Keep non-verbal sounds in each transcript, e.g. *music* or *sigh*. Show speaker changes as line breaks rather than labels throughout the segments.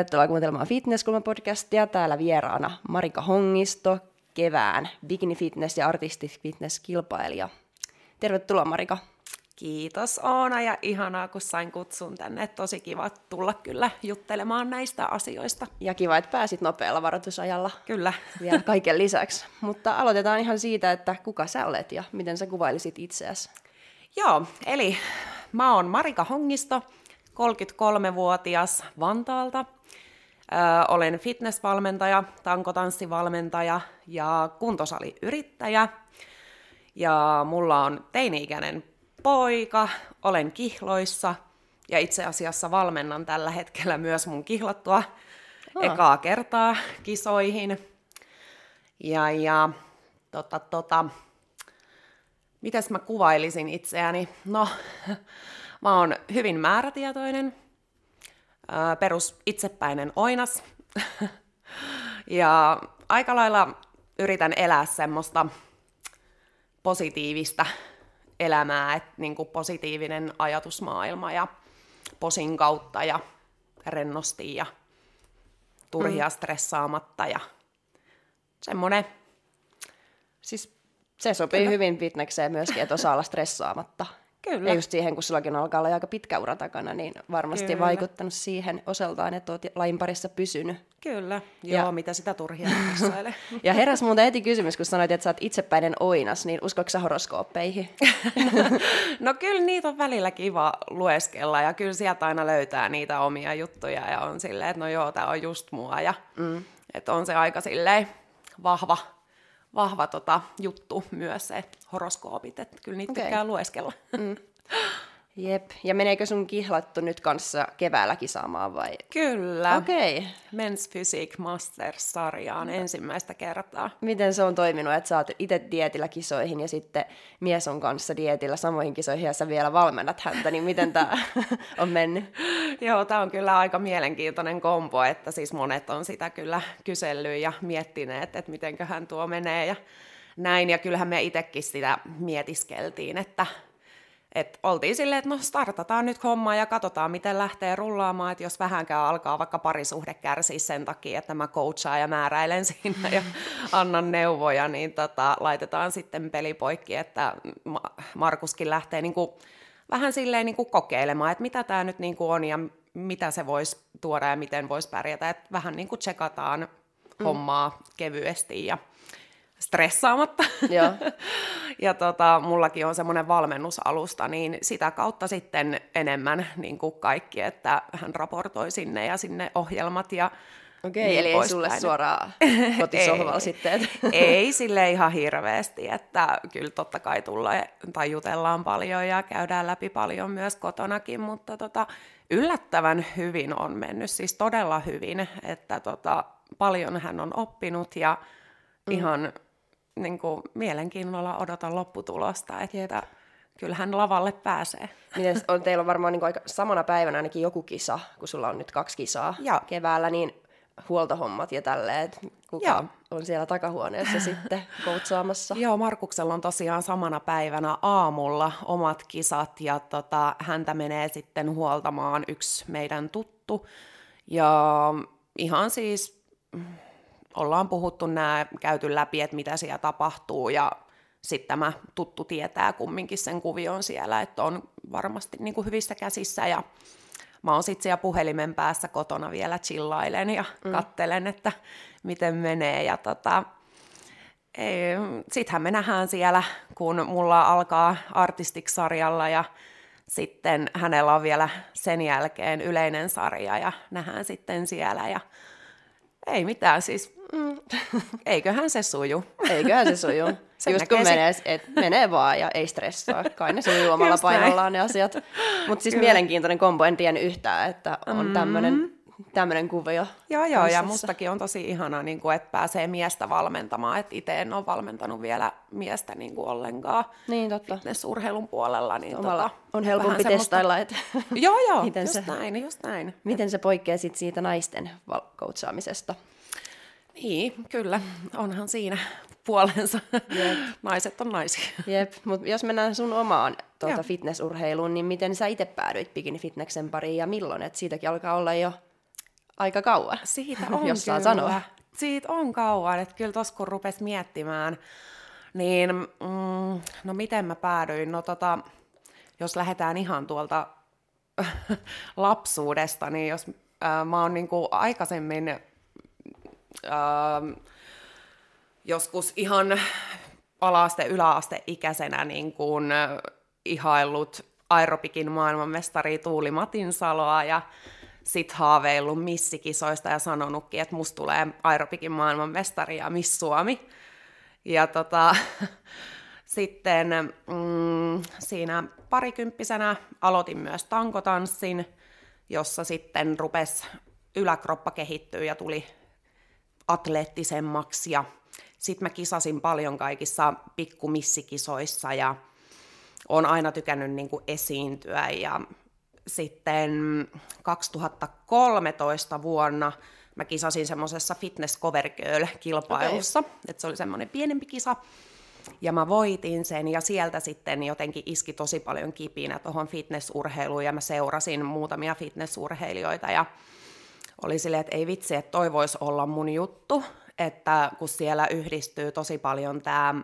Tervetuloa kuuntelemaan Fitnesskulma-podcastia. Täällä vieraana Marika Hongisto, kevään bikini fitness ja artisti fitness kilpailija. Tervetuloa Marika.
Kiitos Oona ja ihanaa kun sain kutsun tänne. Tosi kiva tulla kyllä juttelemaan näistä asioista.
Ja kiva, että pääsit nopealla varoitusajalla.
Kyllä. *laughs*
Vielä kaiken lisäksi. Mutta aloitetaan ihan siitä, että kuka sä olet ja miten sä kuvailisit itseäsi.
Joo, eli mä oon Marika Hongisto, 33-vuotias Vantaalta. Ö, olen fitnessvalmentaja, tankotanssivalmentaja ja kuntosaliyrittäjä. Ja mulla on teini-ikäinen poika, olen kihloissa ja itse asiassa valmennan tällä hetkellä myös mun kihlattua oh. ekaa kertaa kisoihin. Ja, ja tota, tota, mitäs mä kuvailisin itseäni? No, mä oon hyvin määrätietoinen, perus itsepäinen oinas. *laughs* ja aika lailla yritän elää semmoista positiivista elämää, että niin kuin positiivinen ajatusmaailma ja posin kautta ja rennosti ja turhia mm. stressaamatta ja semmoinen.
Siis se sopii Kyllä. hyvin fitnekseen myöskin, että osaa olla stressaamatta. Kyllä. Ja just siihen, kun sullakin alkaa olla aika pitkä ura takana, niin varmasti Kyllä. vaikuttanut siihen osaltaan, että olet lajin parissa pysynyt.
Kyllä, joo, ja... mitä sitä turhia *laughs* *laughs*
Ja heräs muuten heti kysymys, kun sanoit, että sä oot itsepäinen oinas, niin uskoiko sä horoskooppeihin? *laughs*
no kyllä niitä on välillä kiva lueskella, ja kyllä sieltä aina löytää niitä omia juttuja, ja on silleen, että no joo, tää on just mua, ja mm. että on se aika silleen vahva vahva tota, juttu myös se horoskoopit, että kyllä niitä okay. tykkää lueskella. Mm. *laughs*
Jep. Ja meneekö sun kihlattu nyt kanssa keväällä kisaamaan vai?
Kyllä.
Okei. Okay.
Men's Physique Masters-sarjaan no. ensimmäistä kertaa.
Miten se on toiminut, että sä oot itse dietillä kisoihin ja sitten mies on kanssa dietillä samoihin kisoihin ja sä vielä valmennat häntä, niin miten tämä *laughs* on mennyt?
Joo, tämä on kyllä aika mielenkiintoinen kombo, että siis monet on sitä kyllä kysellyt ja miettineet, että mitenköhän tuo menee ja näin. Ja kyllähän me itsekin sitä mietiskeltiin, että et oltiin silleen, että no startataan nyt hommaa ja katsotaan, miten lähtee rullaamaan, että jos vähänkään alkaa vaikka parisuhde kärsiä sen takia, että mä coachaan ja määräilen siinä ja *laughs* annan neuvoja, niin tota, laitetaan sitten peli poikki, että Markuskin lähtee niinku vähän silleen niinku kokeilemaan, että mitä tämä nyt niinku on ja mitä se voisi tuoda ja miten voisi pärjätä, että vähän niinku tsekataan mm. hommaa kevyesti ja stressaamatta.
Joo. *laughs*
ja tota, mullakin on semmoinen valmennusalusta, niin sitä kautta sitten enemmän niin kuin kaikki, että hän raportoi sinne ja sinne ohjelmat ja
Okei, niin eli ei sulle päin. suoraan *laughs* kotisohvalla sitten?
ei sille ihan hirveästi, että kyllä totta kai tulla tai jutellaan paljon ja käydään läpi paljon myös kotonakin, mutta tota, yllättävän hyvin on mennyt, siis todella hyvin, että tota, paljon hän on oppinut ja mm. ihan niin kuin, mielenkiinnolla odotan lopputulosta, että Jep. kyllähän lavalle pääsee.
Miten *laughs* on, teillä on varmaan niin kuin aika samana päivänä ainakin joku kisa, kun sulla on nyt kaksi kisaa ja. keväällä, niin huoltohommat ja tälleen, kuka Joo. on siellä takahuoneessa *laughs* sitten koutsaamassa?
Joo, Markuksella on tosiaan samana päivänä aamulla omat kisat ja tota, häntä menee sitten huoltamaan yksi meidän tuttu. Ja ihan siis ollaan puhuttu nämä, käyty läpi, että mitä siellä tapahtuu ja sitten tämä tuttu tietää kumminkin sen kuvion siellä, että on varmasti niin kuin hyvissä käsissä ja mä oon sitten siellä puhelimen päässä kotona vielä chillailen ja mm. kattelen, että miten menee ja tota, sittenhän me nähdään siellä, kun mulla alkaa artistiksarjalla ja sitten hänellä on vielä sen jälkeen yleinen sarja ja nähdään sitten siellä ja ei mitään, siis mm, eiköhän se suju.
Eiköhän se suju. *laughs* Sen Just kun menee, et menee vaan ja ei stressaa. Kai ne sujuu omalla Just painollaan näin. ne asiat. Mutta siis Kyllä. mielenkiintoinen kombo, en tiedä yhtään, että on mm. tämmöinen tämmöinen kuvio.
Joo, joo, ja mustakin on tosi ihanaa, niin kuin, että pääsee miestä valmentamaan, että itse en ole valmentanut vielä miestä niin kuin ollenkaan
niin, totta.
fitnessurheilun puolella. Niin tota,
on helpompi testailla, että
joo, joo, *laughs* miten just se, näin, just näin.
Miten se poikkeaa sit siitä naisten coachaamisesta?
Niin, kyllä. Onhan siinä puolensa. Jep. Naiset on naisia.
Jep, mutta jos mennään sun omaan tuota, fitnessurheiluun, niin miten sä itse päädyit bikini-fitneksen pariin ja milloin? Et siitäkin alkaa olla jo aika kauan.
Siitä *laughs* on
jos saa
kyllä.
sanoa.
Siitä on kauan, että kyllä tuossa kun rupes miettimään, niin mm, no miten mä päädyin, no tota, jos lähdetään ihan tuolta *laughs* lapsuudesta, niin jos äh, mä oon niinku aikaisemmin joskus ihan alaaste, yläaste ikäisenä niin kuin, äh, ihaillut aerobikin maailmanmestari Tuuli Matinsaloa ja sit haaveillut missikisoista ja sanonutkin, että musta tulee aerobikin maailmanmestari ja Miss Suomi. Ja tota, *laughs* sitten mm, siinä parikymppisenä aloitin myös tankotanssin, jossa sitten rupes yläkroppa kehittyä ja tuli atleettisemmaksi. Ja sitten mä kisasin paljon kaikissa pikkumissikisoissa ja on aina tykännyt niin kuin esiintyä. Ja sitten 2013 vuonna mä kisasin semmoisessa Fitness Cover Girl-kilpailussa, okay. että se oli semmoinen pienempi kisa. Ja mä voitin sen ja sieltä sitten jotenkin iski tosi paljon kipinä tuohon fitnessurheiluun ja mä seurasin muutamia fitnessurheilijoita ja oli silleen, että ei vitsi, että toi voisi olla mun juttu, että kun siellä yhdistyy tosi paljon tämä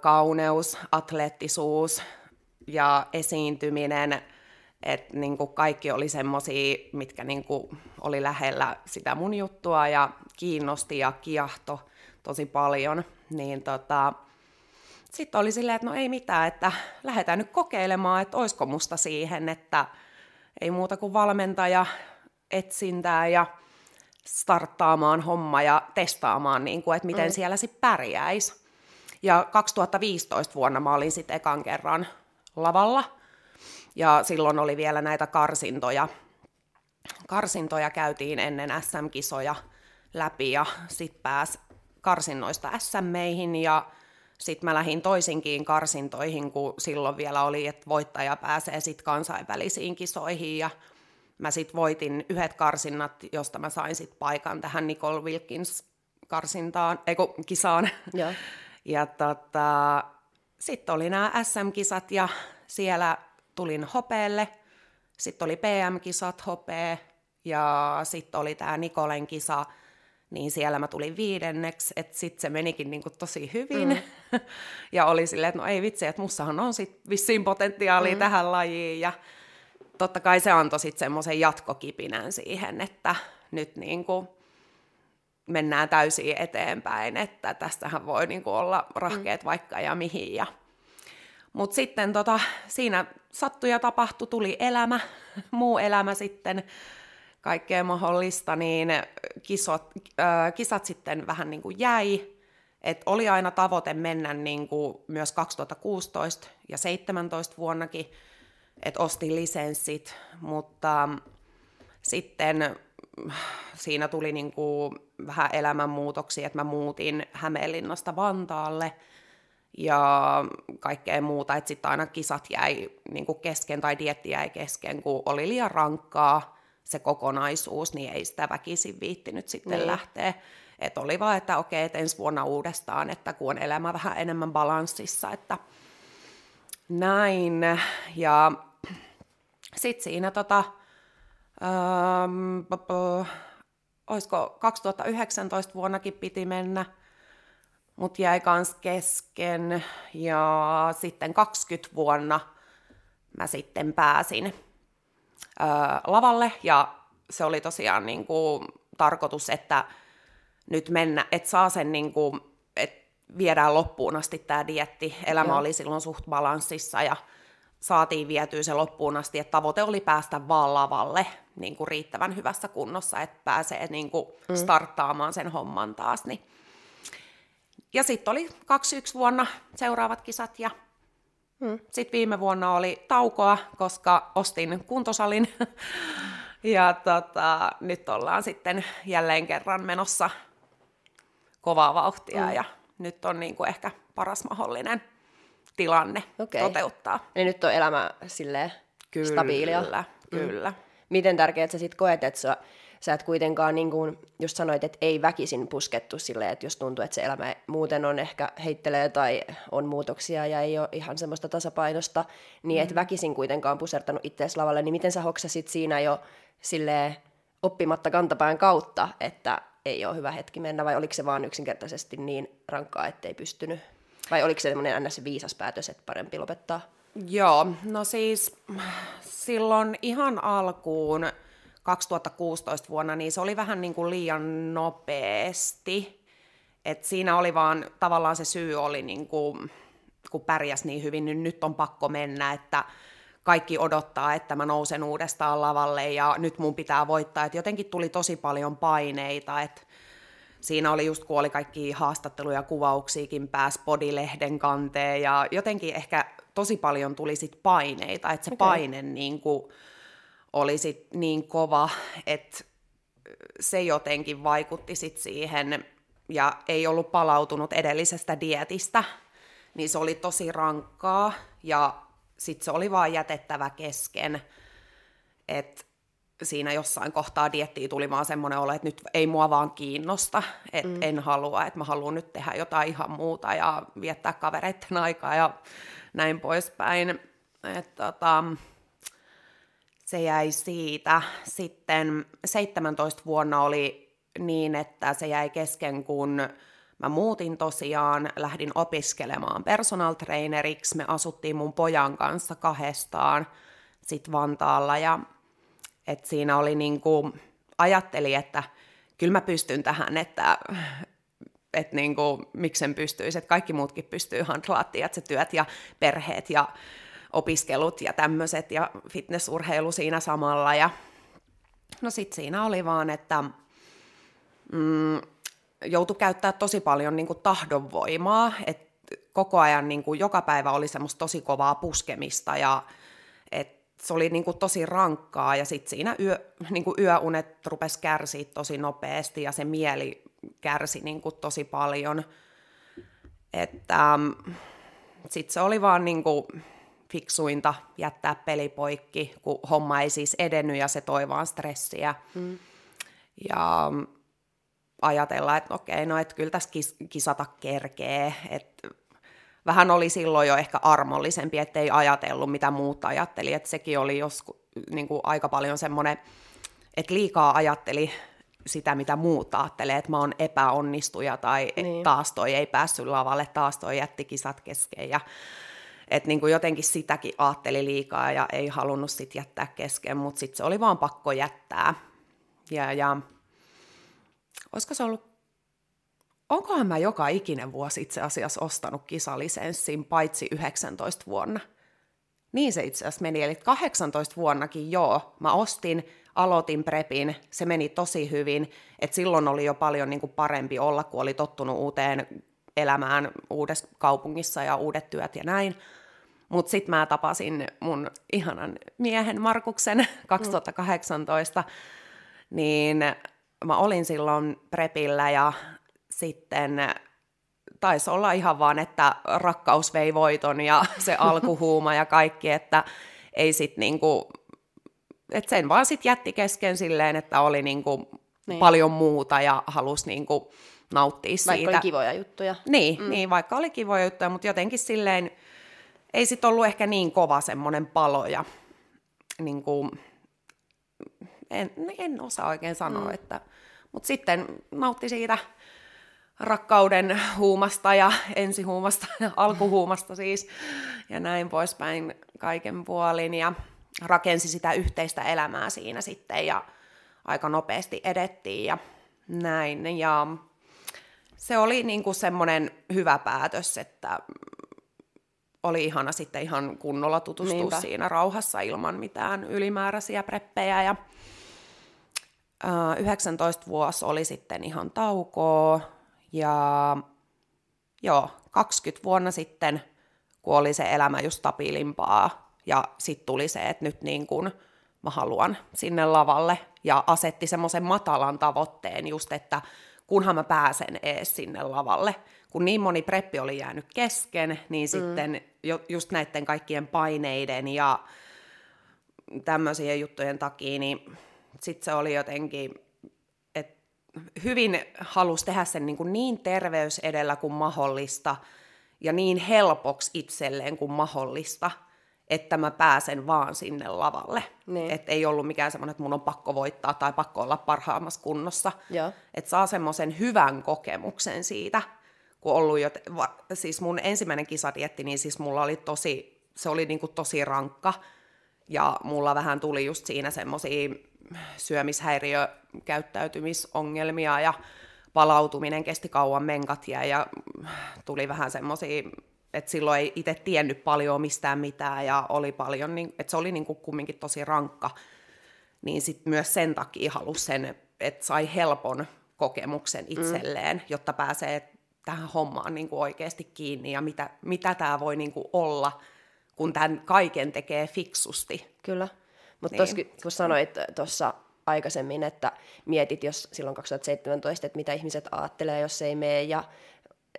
kauneus, atleettisuus ja esiintyminen, että niin kuin kaikki oli semmoisia, mitkä niin kuin oli lähellä sitä mun juttua ja kiinnosti ja kiahto tosi paljon, niin tota, sitten oli silleen, että no ei mitään, että lähdetään nyt kokeilemaan, että olisiko musta siihen, että ei muuta kuin valmentaja, etsintää ja starttaamaan homma ja testaamaan, niin kuin, että miten mm. siellä sitten pärjäisi. Ja 2015 vuonna mä olin sitten ekan kerran lavalla, ja silloin oli vielä näitä karsintoja. Karsintoja käytiin ennen SM-kisoja läpi, ja sitten pääsi karsinnoista SM-meihin, ja sitten mä lähdin toisinkin karsintoihin, kun silloin vielä oli, että voittaja pääsee sitten kansainvälisiin kisoihin, ja mä sitten voitin yhdet karsinnat, josta mä sain sitten paikan tähän Nicole Wilkins karsintaan, ei kisaan.
Ja, *laughs*
ja tota, sitten oli nämä SM-kisat ja siellä tulin hopeelle. Sitten oli PM-kisat hopee ja sitten oli tämä Nikolen kisa, niin siellä mä tulin viidenneksi, että sitten se menikin niinku tosi hyvin. Mm. *laughs* ja oli silleen, että no ei vitsi, että mussahan on sitten vissiin potentiaalia mm. tähän lajiin ja totta kai se antoi sitten semmoisen jatkokipinän siihen, että nyt niin kuin mennään täysin eteenpäin, että tästähän voi niin kuin olla rahkeet mm. vaikka ja mihin. Ja... Mutta sitten tota, siinä sattui ja tapahtui, tuli elämä, *laughs* muu elämä sitten, kaikkea mahdollista, niin kisot, äh, kisat sitten vähän niin kuin jäi. Et oli aina tavoite mennä niin kuin myös 2016 ja 2017 vuonnakin että ostin lisenssit, mutta sitten siinä tuli niin kuin vähän elämänmuutoksia, että mä muutin Hämeenlinnasta Vantaalle ja kaikkea muuta, että sitten aina kisat jäi niin kuin kesken tai dietti jäi kesken, kun oli liian rankkaa se kokonaisuus, niin ei sitä väkisin viittinyt sitten niin. lähteä. Että oli vaan, että okei, että ensi vuonna uudestaan, että kun on elämä vähän enemmän balanssissa, että näin. Ja sitten siinä tota, ähm, olisiko 2019 vuonnakin piti mennä, mutta jäi kans kesken. Ja sitten 20 vuonna mä sitten pääsin äh, lavalle ja se oli tosiaan niin kuin, tarkoitus, että nyt mennä, että saa sen niin kuin, että viedään loppuun asti tämä dietti. Elämä Joo. oli silloin suht balanssissa ja saatiin vietyä se loppuun asti, että tavoite oli päästä vaan lavalle niin kuin riittävän hyvässä kunnossa, että pääsee niin kuin mm. starttaamaan sen homman taas. Niin. Ja sitten oli 21 vuonna seuraavat kisat ja mm. sitten viime vuonna oli taukoa, koska ostin kuntosalin. *laughs* ja tota, nyt ollaan sitten jälleen kerran menossa kovaa vauhtia mm. ja nyt on niin kuin ehkä paras mahdollinen tilanne okay. toteuttaa.
Eli nyt on elämä silleen
kyllä,
stabiilia.
Kyllä, kyllä. Mm.
Miten tärkeää sä sitten koet, että sä, sä et kuitenkaan, niin kuin just sanoit, että ei väkisin puskettu silleen, että jos tuntuu, että se elämä muuten on ehkä heittelee tai on muutoksia ja ei ole ihan semmoista tasapainosta, niin mm. et väkisin kuitenkaan pusertanut itseäsi lavalle, niin miten sä hoksasit siinä jo silleen oppimatta kantapään kautta, että ei ole hyvä hetki mennä, vai oliko se vaan yksinkertaisesti niin rankkaa, ettei pystynyt? Vai oliko se semmoinen ns. viisas päätös, että parempi lopettaa?
Joo, no siis silloin ihan alkuun 2016 vuonna, niin se oli vähän niin kuin liian nopeasti. Et siinä oli vaan, tavallaan se syy oli, niin kuin, kun pärjäs niin hyvin, niin nyt on pakko mennä, että kaikki odottaa, että mä nousen uudestaan lavalle ja nyt mun pitää voittaa. Et jotenkin tuli tosi paljon paineita, että siinä oli just kun oli kaikki haastatteluja, kuvauksiakin pääs Bodilehden kanteen ja jotenkin ehkä tosi paljon tuli sit paineita, että se okay. paine niin kuin, oli sit niin kova, että se jotenkin vaikutti sit siihen ja ei ollut palautunut edellisestä dietistä, niin se oli tosi rankkaa ja sitten se oli vaan jätettävä kesken, että siinä jossain kohtaa diettiin tuli vaan semmoinen olo, että nyt ei mua vaan kiinnosta, että mm. en halua, että mä haluan nyt tehdä jotain ihan muuta ja viettää kavereiden aikaa ja näin poispäin. että tota, se jäi siitä. Sitten 17 vuonna oli niin, että se jäi kesken, kun mä muutin tosiaan, lähdin opiskelemaan personal traineriksi. Me asuttiin mun pojan kanssa kahdestaan sit Vantaalla ja et siinä oli niinku, ajatteli, että kyllä mä pystyn tähän, että et niinku, miksen pystyisi, että kaikki muutkin pystyy handlaamaan, että se työt ja perheet ja opiskelut ja tämmöiset ja fitnessurheilu siinä samalla. Ja no sit siinä oli vaan, että mm, joutui käyttää tosi paljon niin kuin tahdonvoimaa, että koko ajan niin kuin joka päivä oli semmoista tosi kovaa puskemista ja se oli niin kuin tosi rankkaa ja sitten siinä yö, niin kuin yöunet rupesi kärsiä tosi nopeasti ja se mieli kärsi niin kuin tosi paljon. Että sitten se oli vaan niin kuin fiksuinta jättää peli poikki, kun homma ei siis edennyt ja se toi vaan stressiä. Mm. Ja ajatella, että okei, no että kyllä tässä kis- kisata kerkee, että vähän oli silloin jo ehkä armollisempi, ettei ajatellut mitä muut ajatteli, että sekin oli joskus niin kuin aika paljon semmoinen, että liikaa ajatteli sitä, mitä muut ajattelee, että mä oon epäonnistuja tai niin. taas toi ei päässyt lavalle, taas toi jätti kisat kesken ja että niin kuin jotenkin sitäkin ajatteli liikaa ja ei halunnut sit jättää kesken, mutta sitten se oli vaan pakko jättää. Ja, ja olisiko se ollut, onkohan mä joka ikinen vuosi itse asiassa ostanut kisalisenssin paitsi 19 vuonna. Niin se itse asiassa meni, eli 18 vuonnakin joo, mä ostin, aloitin prepin, se meni tosi hyvin, että silloin oli jo paljon niin kuin parempi olla, kun oli tottunut uuteen elämään uudessa kaupungissa ja uudet työt ja näin. Mutta sitten mä tapasin mun ihanan miehen Markuksen *laughs* 2018, mm. niin mä olin silloin prepillä ja sitten taisi olla ihan vaan, että rakkaus vei voiton ja se *laughs* alkuhuuma ja kaikki, että ei sit niinku, että sen vaan sit jätti kesken silleen, että oli niinku niin. paljon muuta ja halusi niinku nauttia
vaikka
siitä.
Vaikka oli kivoja juttuja.
Niin, mm. niin, vaikka oli kivoja juttuja, mutta jotenkin silleen ei sit ollut ehkä niin kova semmoinen palo ja niin kuin, en, en osaa oikein sanoa, mm. että, mutta sitten nautti siitä rakkauden huumasta ja ensihuumasta ja *laughs* alkuhuumasta siis ja näin poispäin kaiken puolin ja rakensi sitä yhteistä elämää siinä sitten ja aika nopeasti edettiin ja näin ja se oli niin kuin semmoinen hyvä päätös, että oli ihana sitten ihan kunnolla tutustua Niinpä. siinä rauhassa ilman mitään ylimääräisiä preppejä. Ja, äh, 19 vuosi oli sitten ihan taukoa ja joo, 20 vuonna sitten, kun oli se elämä just stabiilimpaa ja sitten tuli se, että nyt niin kun mä haluan sinne lavalle ja asetti semmoisen matalan tavoitteen just, että kunhan mä pääsen ees sinne lavalle. Kun niin moni preppi oli jäänyt kesken, niin mm. sitten jo, just näiden kaikkien paineiden ja tämmöisien juttujen takia, niin sitten se oli jotenkin, hyvin halusi tehdä sen niin, kuin niin terveys edellä kuin mahdollista ja niin helpoksi itselleen kuin mahdollista. että mä pääsen vaan sinne lavalle.
Niin.
Että ei ollut mikään semmoinen, että mun on pakko voittaa tai pakko olla parhaammassa kunnossa. Että saa semmoisen hyvän kokemuksen siitä, kun ollut jo, va, siis mun ensimmäinen kisadietti, niin siis mulla oli tosi, se oli niinku tosi rankka. Ja mulla vähän tuli just siinä semmoisia syömishäiriökäyttäytymisongelmia ja palautuminen kesti kauan menkat ja tuli vähän semmoisia että silloin ei itse tiennyt paljon mistään mitään ja oli paljon, niin, että se oli niin kuin kumminkin tosi rankka, niin sitten myös sen takia halusi sen, että sai helpon kokemuksen mm. itselleen, mm. jotta pääsee tähän hommaan niin kuin oikeasti kiinni ja mitä, mitä tämä voi niin kuin olla, kun tämän kaiken tekee fiksusti.
Kyllä, mutta niin. kun sanoit tuossa aikaisemmin, että mietit jos silloin 2017, että mitä ihmiset ajattelee, jos ei mene ja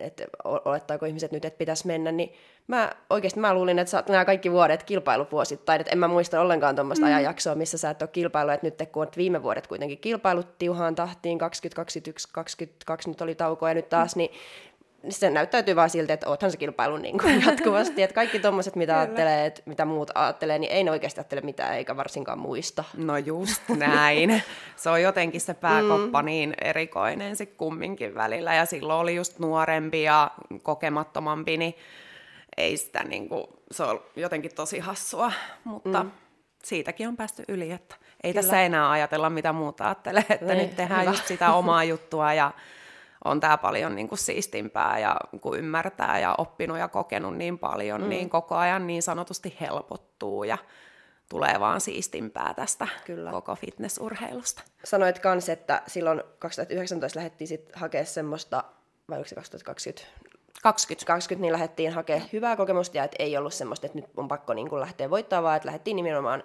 että olettaako ihmiset nyt, että pitäisi mennä, niin mä oikeasti mä luulin, että sä oot nämä kaikki vuodet kilpailuvuosittain, että en mä muista ollenkaan tuommoista mm. ajanjaksoa, missä sä et ole kilpailu, että nyt kun oot viime vuodet kuitenkin kilpailut tiuhaan tahtiin, 2021, 2022 nyt oli tauko ja nyt taas, mm. niin se näyttäytyy vaan siltä, että oothan se kilpailu niin kuin *laughs* jatkuvasti. että kaikki tuommoiset, mitä ajattelee, että mitä muut ajattelee, niin ei ne oikeasti ajattele mitään, eikä varsinkaan muista.
No just näin. se on jotenkin se pääkoppa mm. niin erikoinen sitten kumminkin välillä. Ja silloin oli just nuorempi ja kokemattomampi, niin ei sitä niin kuin, se on jotenkin tosi hassua. Mutta mm. siitäkin on päästy yli, että ei Kyllä. tässä enää ajatella, mitä muuta ajattelee. Että ei, nyt tehdään hyvä. just sitä omaa juttua ja on tämä paljon niin kuin siistimpää ja kun ymmärtää ja oppinut ja kokenut niin paljon, mm. niin koko ajan niin sanotusti helpottuu ja tulee vaan siistimpää tästä Kyllä. koko fitnessurheilusta.
Sanoit kans, että silloin 2019 lähdettiin sitten hakemaan semmoista, vai oliko se 2020? 20. 20 niin lähdettiin hakemaan hyvää kokemusta ja että ei ollut semmoista, että nyt on pakko niin kuin lähteä voittamaan, vaan että lähdettiin nimenomaan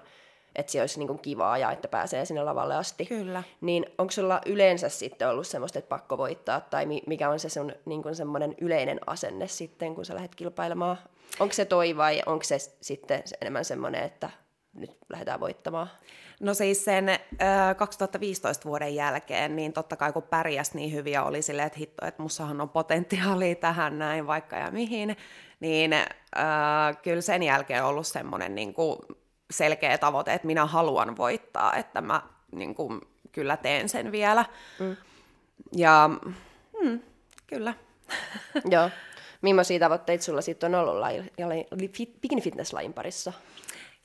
että se olisi niin kuin kivaa ja että pääsee sinne lavalle asti.
Kyllä.
Niin onko sulla yleensä sitten ollut semmoista, että pakko voittaa, tai mikä on se sun niin kuin semmoinen yleinen asenne sitten, kun sä lähdet kilpailemaan? Onko se toi vai onko se sitten enemmän semmoinen, että nyt lähdetään voittamaan?
No siis sen äh, 2015 vuoden jälkeen, niin totta kai kun pärjäs niin hyviä oli silleen, että hitto, että mussahan on potentiaalia *laughs* tähän näin vaikka ja mihin, niin äh, kyllä sen jälkeen on ollut semmoinen niin kuin selkeä tavoite, että minä haluan voittaa, että mä niin kuin, kyllä teen sen vielä. Mm. Ja mm, kyllä. *laughs*
Joo. Millaisia tavoitteita sulla sitten on ollut laji, bikini fitness-lajin parissa?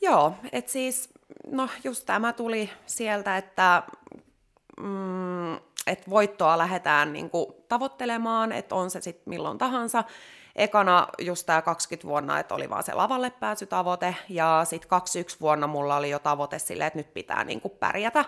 Joo, että siis, no just tämä tuli sieltä, että mm, et voittoa lähdetään niinku tavoittelemaan, että on se sitten milloin tahansa ekana just tämä 20 vuonna, että oli vaan se lavalle pääsytavoite, ja sitten 21 vuonna mulla oli jo tavoite silleen, että nyt pitää niin kuin pärjätä.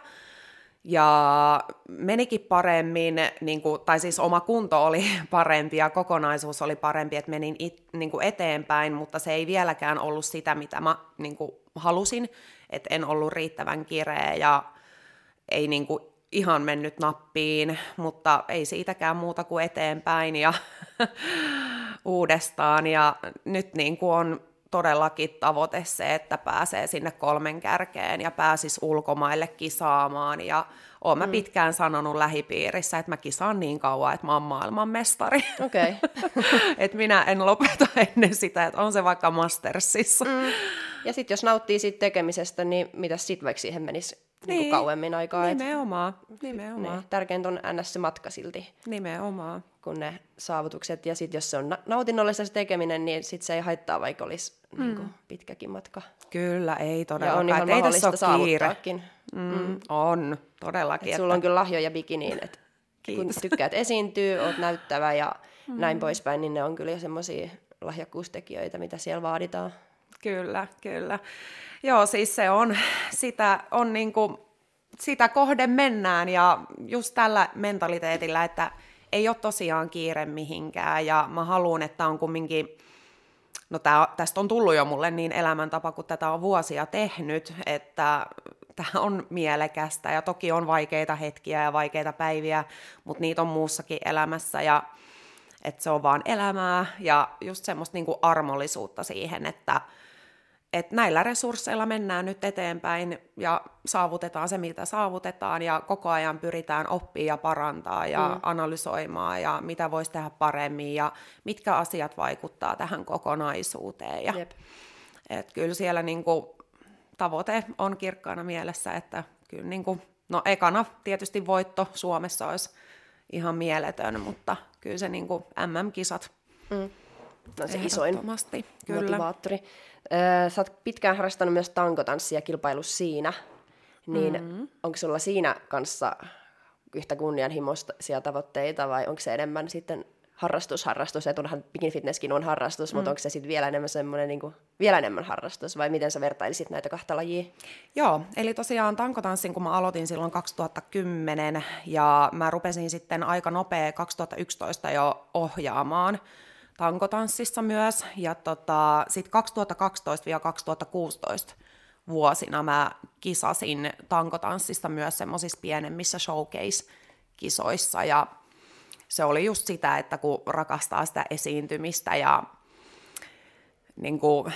Ja menikin paremmin, niin kuin, tai siis oma kunto oli *laughs* parempi ja kokonaisuus oli parempi, että menin it, niin kuin eteenpäin, mutta se ei vieläkään ollut sitä, mitä mä niin kuin, halusin, että en ollut riittävän kireä ja ei niin kuin, ihan mennyt nappiin, mutta ei siitäkään muuta kuin eteenpäin ja *laughs* uudestaan. Ja nyt niin kuin on todellakin tavoite se, että pääsee sinne kolmen kärkeen ja pääsis ulkomaille kisaamaan. Ja oon mä mm. pitkään sanonut lähipiirissä, että mä kisaan niin kauan, että mä oon maailman mestari.
Okay. *laughs*
että minä en lopeta ennen sitä, että on se vaikka Mastersissa. Mm.
Ja sitten jos nauttii siitä tekemisestä, niin mitä sitten vaikka siihen menisi niin. Niin kauemmin aikaa.
Nimenomaan. Et, Nimenomaan.
Ne, tärkeintä on ns. se matka silti.
Nimenomaan.
Kun ne saavutukset. Ja sitten jos se on nautinnollista se tekeminen, niin sit se ei haittaa, vaikka olisi mm. niin kuin, pitkäkin matka.
Kyllä, ei todellakaan.
Ja on ihan
ei
mahdollista saavuttaakin.
Mm, mm. On, todellakin.
Et sulla on kyllä lahjoja bikiniin, että *laughs* kun tykkäät esiintyä, oot näyttävä ja mm. näin poispäin, niin ne on kyllä semmoisia lahjakkuustekijöitä, mitä siellä vaaditaan.
Kyllä, kyllä. Joo, siis se on, sitä on niin kuin, sitä kohden mennään ja just tällä mentaliteetillä, että ei ole tosiaan kiire mihinkään ja mä haluan, että on kumminkin, no tää, tästä on tullut jo mulle niin elämäntapa, kun tätä on vuosia tehnyt, että tämä on mielekästä ja toki on vaikeita hetkiä ja vaikeita päiviä, mutta niitä on muussakin elämässä ja että se on vaan elämää ja just semmoista niin armollisuutta siihen, että että näillä resursseilla mennään nyt eteenpäin ja saavutetaan se, mitä saavutetaan ja koko ajan pyritään oppia ja parantaa ja mm. analysoimaan ja mitä voisi tehdä paremmin ja mitkä asiat vaikuttaa tähän kokonaisuuteen. Ja, Et kyllä siellä niin kuin, tavoite on kirkkaana mielessä, että kyllä niin kuin, no ekana tietysti voitto Suomessa olisi ihan mieletön, mutta kyllä se niin kuin MM-kisat
Mm. No se isoin
kyllä.
motivaattori. Sä oot pitkään harrastanut myös tankotanssia kilpailu siinä, niin mm-hmm. onko sulla siinä kanssa yhtä kunnianhimoisia tavoitteita vai onko se enemmän sitten harrastus, harrastus, että onhan bikini fitnesskin on harrastus, mm. mutta onko se sitten vielä enemmän semmoinen niin kuin, vielä enemmän harrastus vai miten sä vertailisit näitä kahta lajia?
Joo, eli tosiaan tankotanssin, kun mä aloitin silloin 2010 ja mä rupesin sitten aika nopea 2011 jo ohjaamaan tankotanssissa myös. Ja tota, sitten 2012-2016 vuosina mä kisasin tankotanssissa myös semmoisissa pienemmissä showcase-kisoissa. Ja se oli just sitä, että kun rakastaa sitä esiintymistä ja niin kuin,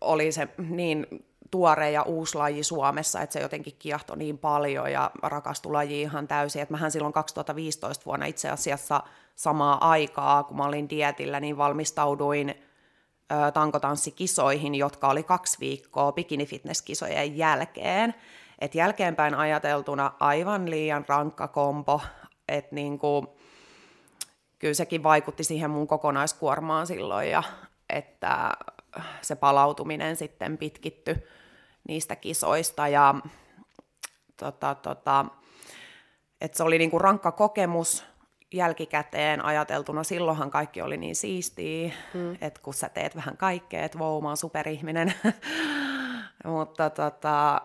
oli se niin tuore ja uusi laji Suomessa, että se jotenkin kiehtoi niin paljon ja rakastui laji ihan täysin. Että mähän silloin 2015 vuonna itse asiassa samaa aikaa, kun mä olin dietillä, niin valmistauduin ö, tankotanssikisoihin, jotka oli kaksi viikkoa bikini-fitness-kisojen jälkeen. Et jälkeenpäin ajateltuna aivan liian rankka kompo, että niinku, kyllä sekin vaikutti siihen mun kokonaiskuormaan silloin ja että se palautuminen sitten pitkitty niistä kisoista ja tota, tota, että se oli niinku rankka kokemus jälkikäteen ajateltuna. Silloinhan kaikki oli niin siistiä, mm. että kun sä teet vähän kaikkea, että vau, mä oon superihminen. *laughs* Mutta tota,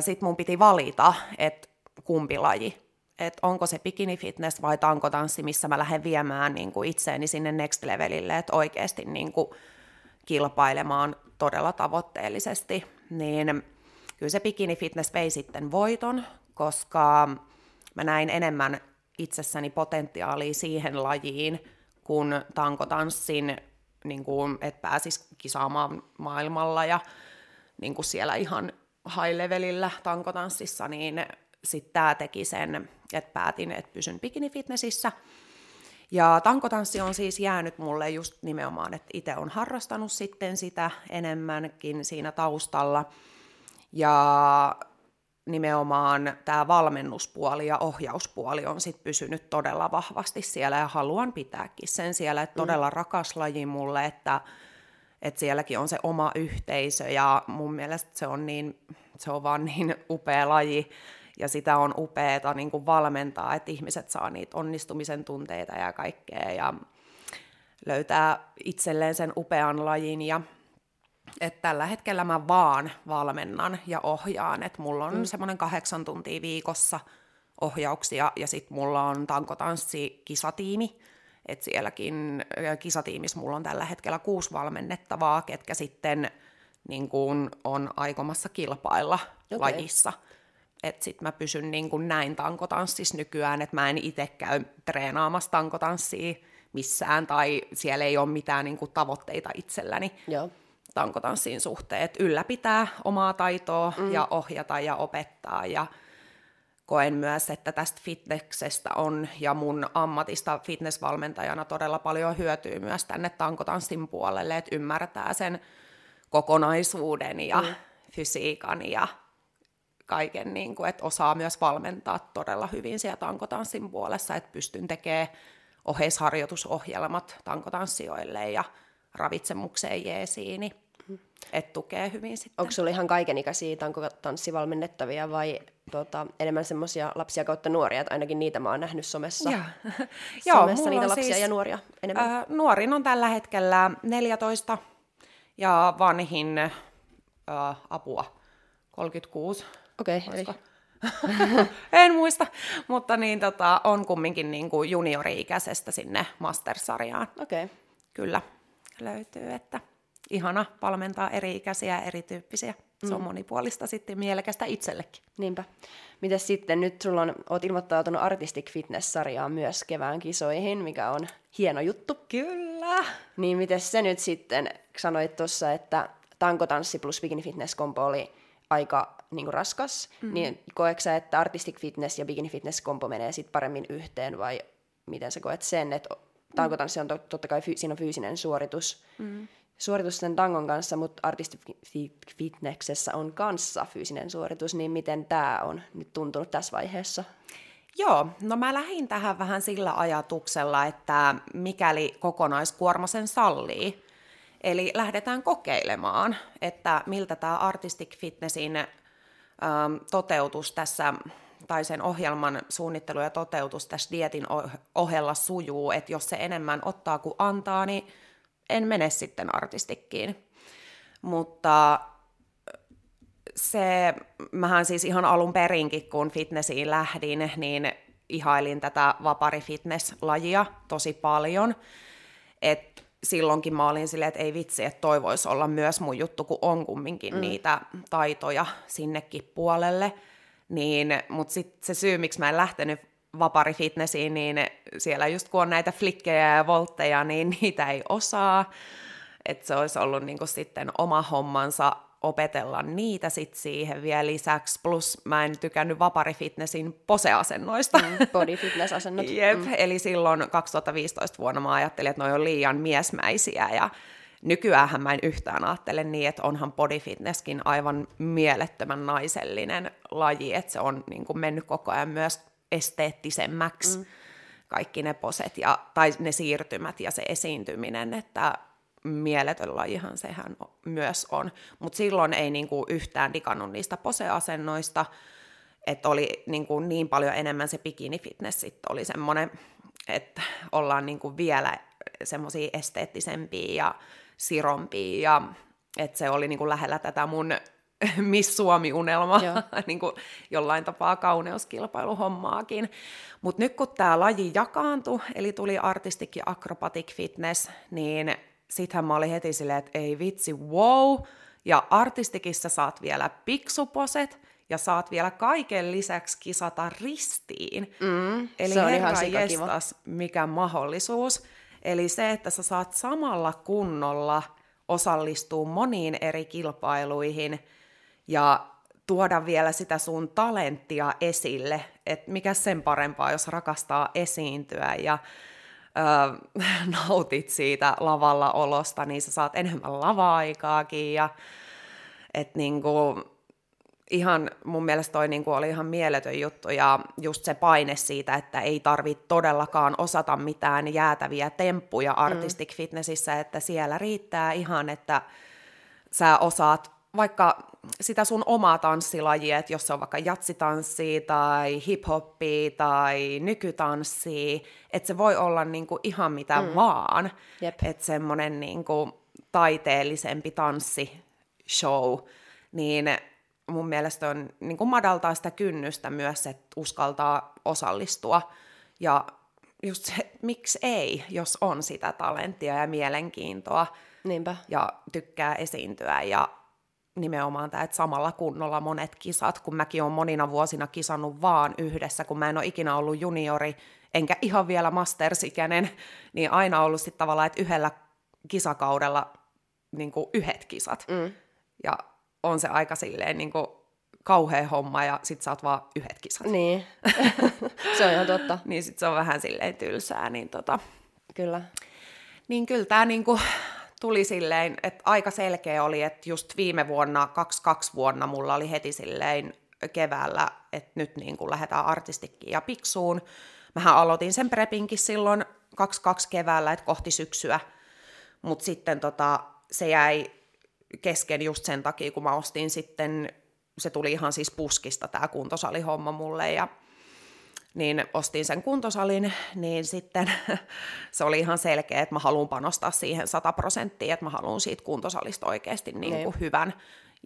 sitten mun piti valita, että kumpi laji että onko se bikini fitness vai tankotanssi, missä mä lähden viemään niin kuin itseäni sinne next levelille, että oikeasti niin kuin kilpailemaan todella tavoitteellisesti, niin kyllä se bikini fitness vei sitten voiton, koska mä näin enemmän itsessäni potentiaalia siihen lajiin, kun tankotanssin, niin kuin, että pääsis kisaamaan maailmalla ja niin kuin siellä ihan high levelillä tankotanssissa, niin sitten tämä teki sen, että päätin, että pysyn bikini-fitnessissä. Ja tankotanssi on siis jäänyt mulle just nimenomaan, että itse on harrastanut sitten sitä enemmänkin siinä taustalla. Ja nimenomaan tämä valmennuspuoli ja ohjauspuoli on sitten pysynyt todella vahvasti siellä ja haluan pitääkin sen siellä, että mm. todella rakas laji mulle, että, että sielläkin on se oma yhteisö ja mun mielestä se on, niin, se on vaan niin upea laji, ja sitä on upeeta niin kuin valmentaa, että ihmiset saa niitä onnistumisen tunteita ja kaikkea ja löytää itselleen sen upean lajin ja että tällä hetkellä mä vaan valmennan ja ohjaan, että mulla on mm. semmoinen kahdeksan tuntia viikossa ohjauksia ja sitten mulla on tankotanssi kisatiimi, että sielläkin kisatiimissä mulla on tällä hetkellä kuusi valmennettavaa, ketkä sitten niin kuin on aikomassa kilpailla okay. lajissa että sit mä pysyn niin kuin näin tankotanssissa nykyään, että mä en itse käy treenaamassa tankotanssia missään, tai siellä ei ole mitään niin kuin tavoitteita itselläni Joo. tankotanssin suhteen. Et ylläpitää omaa taitoa mm. ja ohjata ja opettaa, ja koen myös, että tästä fitnessestä on ja mun ammatista fitnessvalmentajana todella paljon hyötyy myös tänne tankotanssin puolelle, että ymmärtää sen kokonaisuuden ja mm. fysiikan ja kaiken, niin kuin, että osaa myös valmentaa todella hyvin siellä tankotanssin puolessa, että pystyn tekemään oheisharjoitusohjelmat tankotanssijoille ja ravitsemukseen jeesiin, niin että tukee hyvin sitten.
Onko sinulla ihan kaikenikäisiä tankotanssivalmennettavia vai tuota, enemmän semmoisia lapsia kautta nuoria, että ainakin niitä mä oon nähnyt somessa. Ja. *laughs* somessa niitä lapsia siis, ja nuoria enemmän.
Äh, nuorin on tällä hetkellä 14 ja vanhin äh, apua 36.
Okei, okay, eli... *laughs*
en muista, mutta niin, tota, on kumminkin niin kuin juniori-ikäisestä sinne mastersarjaan.
Okei. Okay.
Kyllä, löytyy, että ihana valmentaa eri-ikäisiä ja erityyppisiä. Se on mm. monipuolista sitten mielekästä itsellekin.
Niinpä. Mitäs sitten, nyt sulla on, oot ilmoittautunut Artistic Fitness-sarjaan myös kevään kisoihin, mikä on hieno juttu.
Kyllä!
Niin miten se nyt sitten, sanoit tuossa, että tankotanssi plus bikini fitness kompo oli aika niin raskas, mm-hmm. niin koetko sä, että artistic fitness ja bikini fitness kompo menee sit paremmin yhteen vai miten sä koet sen, että tankotanssi on totta kai siinä on fyysinen suoritus, mm-hmm. suoritus sen tangon kanssa, mutta artistifitneksessä on kanssa fyysinen suoritus, niin miten tämä on nyt tuntunut tässä vaiheessa?
Joo, no mä lähdin tähän vähän sillä ajatuksella, että mikäli kokonaiskuorma sen sallii, eli lähdetään kokeilemaan, että miltä tämä Artistic Fitnessin toteutus tässä tai sen ohjelman suunnittelu ja toteutus tässä dietin ohella sujuu, että jos se enemmän ottaa kuin antaa, niin en mene sitten artistikkiin. Mutta se, mähän siis ihan alun perinkin, kun fitnessiin lähdin, niin ihailin tätä vapari fitness-lajia tosi paljon. Et silloinkin mä olin silleen, että ei vitsi, että toi voisi olla myös mun juttu, kun on kumminkin mm. niitä taitoja sinnekin puolelle. Niin, mutta sitten se syy, miksi mä en lähtenyt vapari fitnessiin, niin siellä just kun on näitä flikkejä ja voltteja, niin *laughs* niitä ei osaa. Että se olisi ollut niinku sitten oma hommansa opetella niitä sit siihen vielä lisäksi. Plus mä en tykännyt Vapari Fitnessin poseasennoista. Mm,
body fitness-asennot. *laughs*
Jep, mm. eli silloin 2015 vuonna mä ajattelin, että ne on liian miesmäisiä ja nykyään mä en yhtään ajattele niin, että onhan body fitnesskin aivan mielettömän naisellinen laji, että se on niin kuin mennyt koko ajan myös esteettisemmäksi. Mm. Kaikki ne poset ja, tai ne siirtymät ja se esiintyminen, että mieletön lajihan sehän myös on. Mutta silloin ei niinku yhtään digannut niistä poseasennoista, että oli niinku niin paljon enemmän se bikini-fitness sitten oli semmoinen, että ollaan niinku vielä semmoisia esteettisempiä ja sirompia ja että se oli niinku lähellä tätä mun *laughs* Miss Suomi-unelma, *laughs* niin kuin jollain tapaa kauneuskilpailuhommaakin. Mutta nyt kun tämä laji jakaantui, eli tuli artistic ja acrobatic fitness, niin sittenhän mä olin heti silleen, että ei vitsi, wow, ja artistikissa saat vielä piksuposet, ja saat vielä kaiken lisäksi kisata ristiin.
Mm, Eli se on ihan
jestas, mikä mahdollisuus. Eli se, että sä saat samalla kunnolla osallistua moniin eri kilpailuihin ja tuoda vielä sitä sun talenttia esille, että mikä sen parempaa, jos rakastaa esiintyä ja ö, *laughs* nautit siitä lavalla olosta, niin sä saat enemmän lava-aikaakin ja et niinku, ihan mun mielestä toi niinku oli ihan mieletön juttu ja just se paine siitä, että ei tarvitse todellakaan osata mitään jäätäviä temppuja mm. artistic fitnessissä, että siellä riittää ihan, että sä osaat vaikka sitä sun omaa tanssilajia, että jos se on vaikka jatsitanssi tai hip-hoppi tai nykytanssi, että se voi olla niinku ihan mitä mm. vaan. Että semmoinen niinku taiteellisempi tanssishow, niin mun mielestä on niinku madaltaa sitä kynnystä myös, että uskaltaa osallistua. Ja just se, miksi ei, jos on sitä talenttia ja mielenkiintoa.
Niinpä.
Ja tykkää esiintyä ja nimenomaan tämä, että samalla kunnolla monet kisat, kun mäkin olen monina vuosina kisannut vaan yhdessä, kun mä en ole ikinä ollut juniori, enkä ihan vielä mastersikäinen, niin aina ollut sitten tavallaan, että yhdellä kisakaudella niin kuin yhdet kisat. Mm. Ja on se aika silleen niin kuin kauhea homma ja sit sä oot vaan yhdet kisat.
Niin, *laughs* se on ihan totta.
niin sit se on vähän silleen tylsää, niin tota...
Kyllä.
Niin kyllä tää niinku tuli silleen, että aika selkeä oli, että just viime vuonna, 22 vuonna mulla oli heti silleen keväällä, että nyt niin kuin lähdetään artistikkiin ja piksuun. Mähän aloitin sen prepinkin silloin 22 keväällä, että kohti syksyä, mutta sitten tota, se jäi kesken just sen takia, kun mä ostin sitten, se tuli ihan siis puskista tämä kuntosalihomma mulle ja niin ostin sen kuntosalin, niin sitten *laughs* se oli ihan selkeä, että mä haluan panostaa siihen 100 prosenttia, että mä haluan siitä kuntosalista oikeasti niin kuin hyvän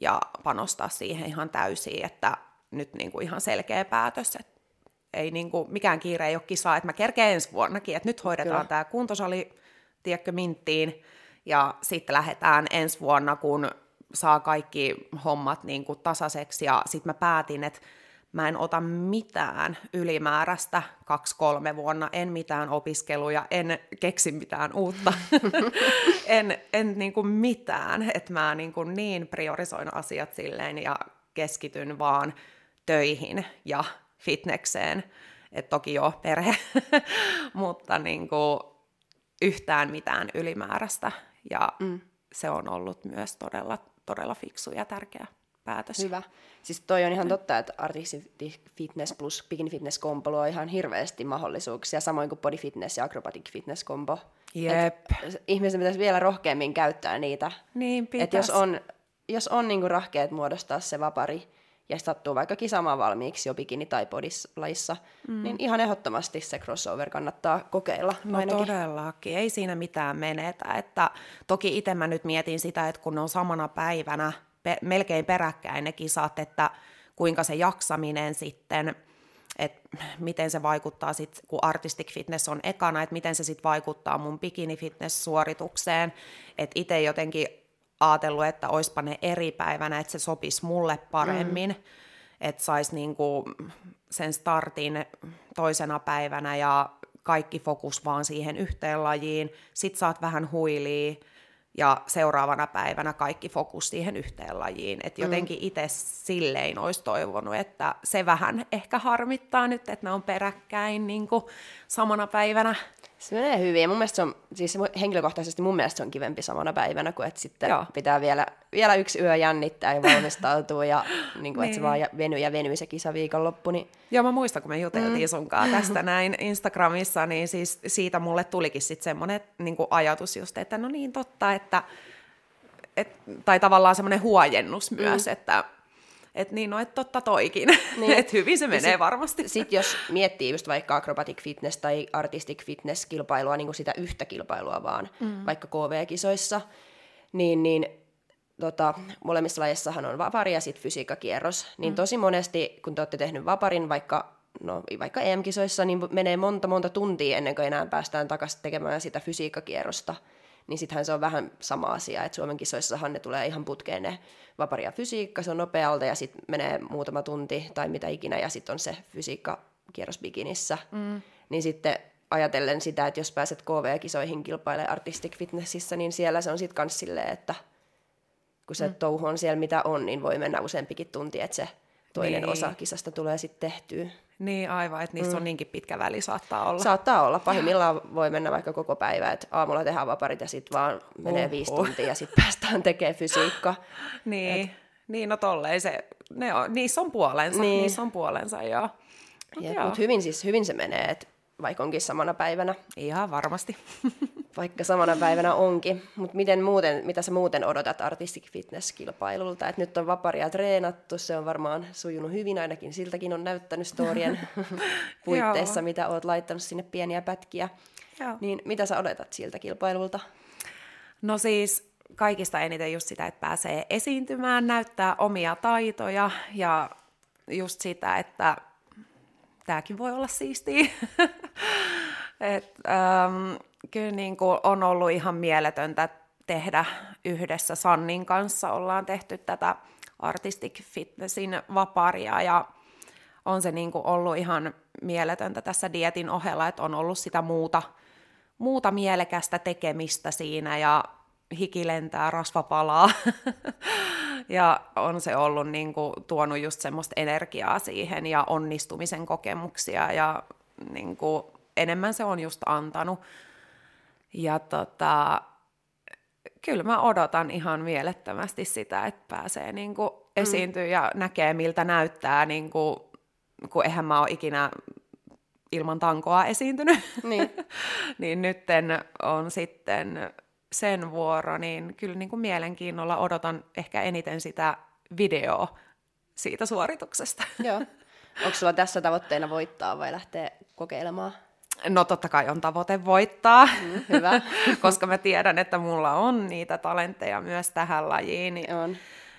ja panostaa siihen ihan täysin, että nyt niin kuin ihan selkeä päätös, että ei niin kuin, mikään kiire ei ole kisaa, että mä kerkeen ensi vuonnakin, että nyt hoidetaan Kyllä. tämä kuntosali, tiedätkö, minttiin, ja sitten lähdetään ensi vuonna, kun saa kaikki hommat niin kuin tasaiseksi, ja sitten mä päätin, että mä en ota mitään ylimääräistä kaksi-kolme vuonna, en mitään opiskeluja, en keksi mitään uutta, *laughs* en, en niin kuin mitään, että mä niin, kuin niin priorisoin asiat silleen ja keskityn vaan töihin ja fitnekseen, että toki joo, perhe, *laughs* mutta niin kuin yhtään mitään ylimääräistä. Ja mm. se on ollut myös todella, todella fiksu ja tärkeä päätös.
Hyvä. Siis toi on ihan totta, että Artistic Fitness plus Bikini Fitness kombo luo ihan hirveästi mahdollisuuksia, samoin kuin Body Fitness ja Acrobatic Fitness kombo.
Jep.
Et pitäisi vielä rohkeammin käyttää niitä.
Niin
Et jos on, jos on niinku rahkeet muodostaa se vapari, ja sattuu vaikka kisaamaan valmiiksi jo bikini- tai bodis-lajissa, mm. niin ihan ehdottomasti se crossover kannattaa kokeilla.
No ainakin. todellakin, ei siinä mitään menetä. Että toki itse mä nyt mietin sitä, että kun on samana päivänä pe- melkein peräkkäin ne kisat, että kuinka se jaksaminen sitten, että miten se vaikuttaa sitten, kun artistic fitness on ekana, että miten se sitten vaikuttaa mun bikini fitness suoritukseen, että itse jotenkin ajatellut, että oispa ne eri päivänä, että se sopisi mulle paremmin, mm. että saisi niinku sen startin toisena päivänä ja kaikki fokus vaan siihen yhteen lajiin, sit saat vähän huilia, ja seuraavana päivänä kaikki fokus siihen yhteen lajiin. Että mm. jotenkin itse silleen olisi toivonut, että se vähän ehkä harmittaa nyt, että ne on peräkkäin niin kuin samana päivänä.
Se menee hyvin. Ja mun mielestä se on, siis henkilökohtaisesti mun mielestä se on kivempi samana päivänä, kuin että sitten Joo. pitää vielä, vielä yksi yö jännittää ja valmistautua ja niin kuin, *laughs* niin. että se niin. vaan venyy ja venyy se kisa viikonloppu. Niin...
Joo, mä muistan, kun me juteltiin mm. sunkaan tästä *laughs* näin Instagramissa, niin siis siitä mulle tulikin sitten semmoinen niin ajatus just, että no niin totta, että et, tai tavallaan semmoinen huojennus myös, mm. että että niin, no, että totta toikin. Niin. *laughs* että hyvin se menee sit, varmasti.
Sitten jos miettii just vaikka acrobatic fitness tai artistic fitness kilpailua, niin kuin sitä yhtä kilpailua vaan, mm. vaikka KV-kisoissa, niin, niin tota, molemmissa lajeissahan on vapari ja sitten fysiikkakierros. Niin mm. tosi monesti, kun te olette tehnyt vaparin vaikka, no, vaikka EM-kisoissa, niin menee monta monta tuntia ennen kuin enää päästään takaisin tekemään sitä fysiikkakierrosta niin sittenhän se on vähän sama asia, että Suomen kisoissahan ne tulee ihan putkeen ne vapari ja fysiikka, se on nopealta ja sitten menee muutama tunti tai mitä ikinä ja sitten on se fysiikkakierros bikinissä. Mm. Niin sitten ajatellen sitä, että jos pääset KV-kisoihin kilpailemaan artistic fitnessissä, niin siellä se on sitten kans silleen, että kun se mm. touhu on siellä mitä on, niin voi mennä useampikin tunti, että se toinen niin. osa kisasta tulee sitten tehtyä.
Niin aivan, että niissä mm. on niinkin pitkä väli saattaa olla.
Saattaa olla. Pahimmillaan voi mennä vaikka koko päivä, että aamulla tehdään vaparit ja sitten vaan menee uh-huh. viisi tuntia ja sitten päästään tekemään fysiikka. *laughs*
niin, Et... niin no tolleen se, ne on, niissä on puolensa, niin. niissä on puolensa joo.
Mutta mut hyvin, siis, hyvin se menee, että vaikka onkin samana päivänä.
Ihan varmasti. *laughs*
vaikka samana päivänä onkin. Mutta miten muuten, mitä sä muuten odotat Artistic Fitness-kilpailulta? Et nyt on vaparia treenattu, se on varmaan sujunut hyvin, ainakin siltäkin on näyttänyt storien *laughs* *laughs* puitteissa, mitä oot laittanut sinne pieniä pätkiä. Joo. Niin mitä sä odotat siltä kilpailulta?
No siis kaikista eniten just sitä, että pääsee esiintymään, näyttää omia taitoja ja just sitä, että tämäkin voi olla siistiä. *laughs* Et, ähm, kyllä niin kuin on ollut ihan mieletöntä tehdä yhdessä Sannin kanssa. Ollaan tehty tätä Artistic Fitnessin vaparia ja on se niin kuin ollut ihan mieletöntä tässä dietin ohella, että on ollut sitä muuta, muuta mielekästä tekemistä siinä ja hiki lentää, rasva palaa. *laughs* ja on se ollut niin kuin, tuonut just semmoista energiaa siihen ja onnistumisen kokemuksia ja niin kuin, enemmän se on just antanut. Ja tota, kyllä mä odotan ihan mielettömästi sitä, että pääsee niin kuin, esiintyä mm. ja näkee miltä näyttää, niin kuin, kun eihän mä ole ikinä ilman tankoa esiintynyt. Niin, *laughs* niin nytten on sitten sen vuoro, niin kyllä niin kuin mielenkiinnolla odotan ehkä eniten sitä videoa siitä suorituksesta. *laughs*
Joo. Onko sulla tässä tavoitteena voittaa vai lähteä kokeilemaan?
No totta kai on tavoite voittaa, mm, hyvä. *laughs* koska mä tiedän, että mulla on niitä talentteja myös tähän lajiin. Niin,
on.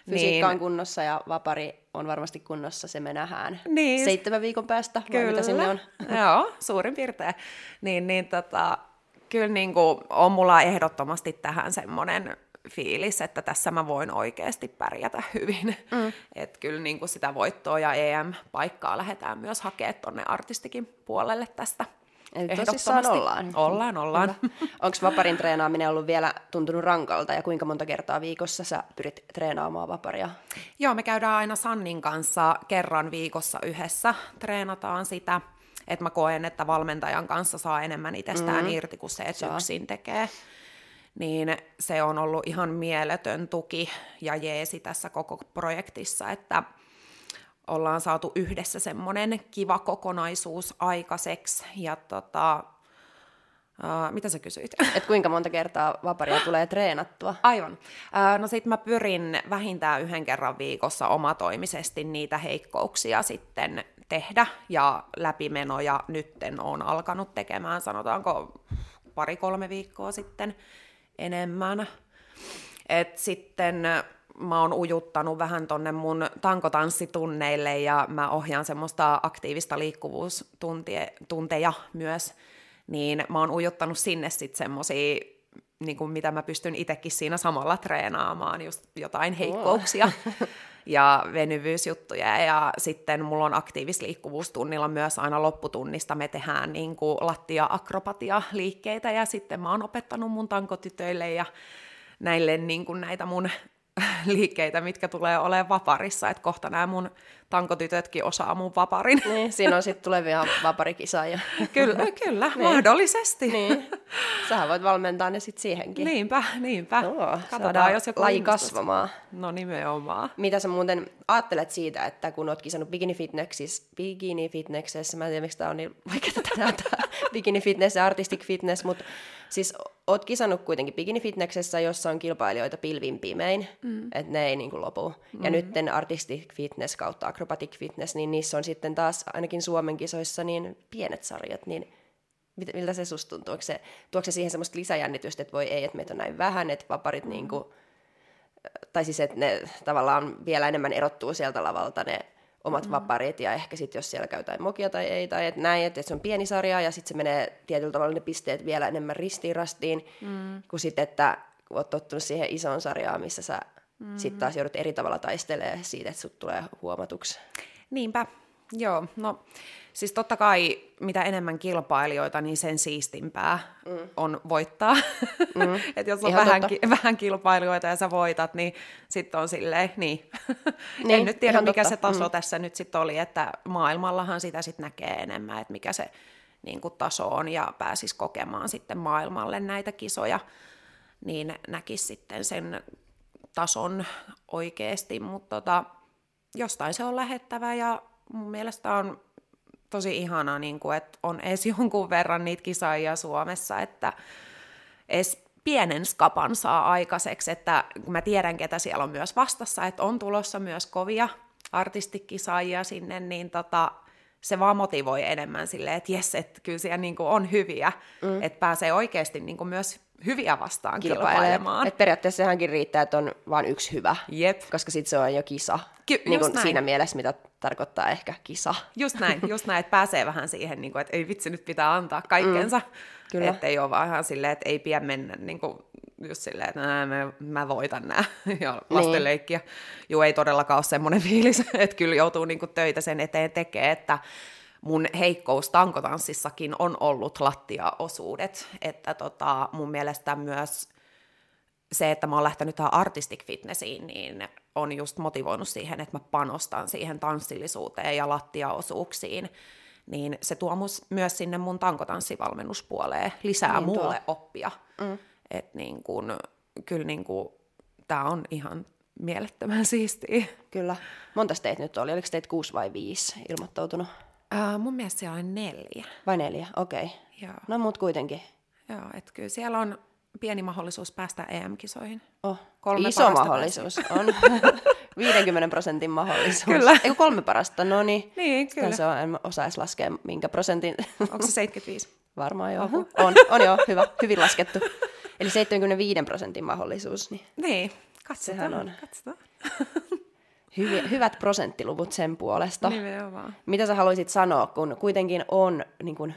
Fysiikka niin, on kunnossa ja vapari on varmasti kunnossa, se me nähdään niin, seitsemän viikon päästä, kyllä. mitä sinne on. *laughs*
Joo, suurin piirtein. Niin, niin tota, kyllä niin kuin on mulla ehdottomasti tähän semmoinen fiilis, että tässä mä voin oikeasti pärjätä hyvin. Mm. Että kyllä niin kuin sitä voittoa ja EM-paikkaa lähdetään myös hakemaan tuonne artistikin puolelle tästä.
Eli tosissaan ollaan.
Ollaan, ollaan.
Onko vaparin treenaaminen ollut vielä tuntunut rankalta ja kuinka monta kertaa viikossa sä pyrit treenaamaan vaparia?
Joo, me käydään aina Sannin kanssa kerran viikossa yhdessä, treenataan sitä että mä koen, että valmentajan kanssa saa enemmän itsestään mm. irti kuin se, että saa. yksin tekee. niin se on ollut ihan mieletön tuki ja jeesi tässä koko projektissa, että ollaan saatu yhdessä semmoinen kiva kokonaisuus aikaiseksi. Ja tota, Uh, mitä sä kysyit? *laughs*
Et kuinka monta kertaa vaparia *gasps* tulee treenattua?
Aivan. Uh, no sit mä pyrin vähintään yhden kerran viikossa omatoimisesti niitä heikkouksia sitten tehdä ja läpimenoja nytten on alkanut tekemään, sanotaanko pari-kolme viikkoa sitten enemmän. Et sitten mä oon ujuttanut vähän tonne mun tankotanssitunneille ja mä ohjaan semmoista aktiivista liikkuvuustunteja myös, niin mä oon ujuttanut sinne sitten semmosia niin kuin mitä mä pystyn itsekin siinä samalla treenaamaan, just jotain heikkouksia *laughs* ja venyvyysjuttuja. Ja sitten mulla on aktiivisliikkuvuustunnilla myös aina lopputunnista me tehdään niin kuin lattia-akrobatia-liikkeitä ja sitten mä oon opettanut mun tankotytöille ja näille niin kuin näitä mun liikkeitä, mitkä tulee olemaan vaparissa, että kohta nämä mun tankotytötkin osaa mun vaparin.
Niin, siinä on sitten tulevia vaparikisaajia.
kyllä, kyllä niin. mahdollisesti. Niin.
Sähän voit valmentaa ne sitten siihenkin.
Niinpä, niinpä.
Joo, Katsotaan, jos joku laji kasvamaan.
No nimenomaan.
Mitä sä muuten ajattelet siitä, että kun oot kisannut bikini fitnessissä, bikini fitnessissä, mä en tiedä miksi tää on niin vaikeaa tänään tää *laughs* bikini fitness ja artistic fitness, mutta siis oot kisannut kuitenkin bikini fitnessissä, jossa on kilpailijoita pilvin pimein, mm. että ne ei niinku lopu. Mm. Ja nyt artistic fitness kautta acrobatic fitness, niin niissä on sitten taas ainakin Suomen kisoissa niin pienet sarjat, niin miltä se susta tuntuu? Onko se, tuoko se siihen semmoista lisäjännitystä, että voi ei, että meitä on näin vähän, että vaparit mm. niin kuin, tai siis että ne tavallaan vielä enemmän erottuu sieltä lavalta ne omat mm. vaparit ja ehkä sitten jos siellä käy jotain mokia tai ei tai et näin, että et se on pieni sarja ja sitten se menee tietyllä tavalla ne pisteet vielä enemmän ristiin rastiin, mm. kuin sitten, että kun oot tottunut siihen isoon sarjaan, missä sä mm. sitten taas joudut eri tavalla taistelemaan siitä, että sut tulee huomatuksi.
Niinpä, joo. No Siis totta kai mitä enemmän kilpailijoita, niin sen siistimpää mm. on voittaa. Mm. *laughs* että jos on vähän, ki- vähän kilpailijoita ja sä voitat, niin sitten on silleen, niin. *laughs* niin en nyt tiedä, mikä totta. se taso mm. tässä nyt sitten oli, että maailmallahan sitä sitten näkee enemmän, että mikä se niin kuin taso on ja pääsis kokemaan sitten maailmalle näitä kisoja, niin näkisi sitten sen tason oikeasti, mutta tota, jostain se on lähettävä ja mun mielestä on tosi ihanaa, niin kuin, että on edes jonkun verran niitä kisaajia Suomessa, että edes pienen skapan saa aikaiseksi, että mä tiedän, ketä siellä on myös vastassa, että on tulossa myös kovia artistikisaajia sinne, niin tota, se vaan motivoi enemmän silleen, että jes, että kyllä siellä niin kuin on hyviä, mm. että pääsee oikeasti niin kuin myös hyviä vastaan kilpailemaan.
Et periaatteessa sehankin riittää, että on vain yksi hyvä,
Jep.
koska sitten se on jo kisa. Ky- niin kuin siinä mielessä, mitä tarkoittaa ehkä kisa.
Just näin, *laughs* just näin, että pääsee vähän siihen, niin kuin, että ei vitsi, nyt pitää antaa kaikkensa. Mm, kyllä. Että ei ole vaan ihan silleen, että ei pidä mennä niin kuin, just silleen, että mä, mä voitan nämä *laughs* ja lastenleikkiä. Niin. Joo, ei todellakaan ole semmoinen *laughs* fiilis, että kyllä joutuu niin kuin, töitä sen eteen tekemään, että mun heikkous tankotanssissakin on ollut lattiaosuudet, että tota, mun mielestä myös se, että mä oon lähtenyt tähän artistic fitnessiin, niin on just motivoinut siihen, että mä panostan siihen tanssillisuuteen ja lattiaosuuksiin, niin se tuo mus, myös sinne mun tankotanssivalmennuspuoleen lisää niin mulle tuo. oppia. Mm. Että niin kun, kyllä niin kun, tää on ihan mielettömän siistiä.
Kyllä. Monta teitä nyt oli? Oliko teitä kuusi vai viisi ilmoittautunut?
Uh, mun mielestä siellä on neljä.
Vai neljä, okei. Okay. No mut kuitenkin.
Joo, että kyllä siellä on pieni mahdollisuus päästä EM-kisoihin.
Oh, Kolme iso mahdollisuus päästä. on. *laughs* 50 prosentin mahdollisuus.
Kyllä.
Eikö kolme parasta? No niin.
Niin, kyllä.
Se on, en osaisi laskea minkä prosentin.
Onko se 75?
Varmaan joo. Oho. On, on joo, hyvä, hyvin laskettu. Eli 75 prosentin mahdollisuus. Niin,
niin katsotaan. on. katsotaan. *laughs*
Hyvi, hyvät prosenttiluvut sen puolesta.
Nimenomaan.
Mitä sä haluaisit sanoa, kun kuitenkin on, niin kun,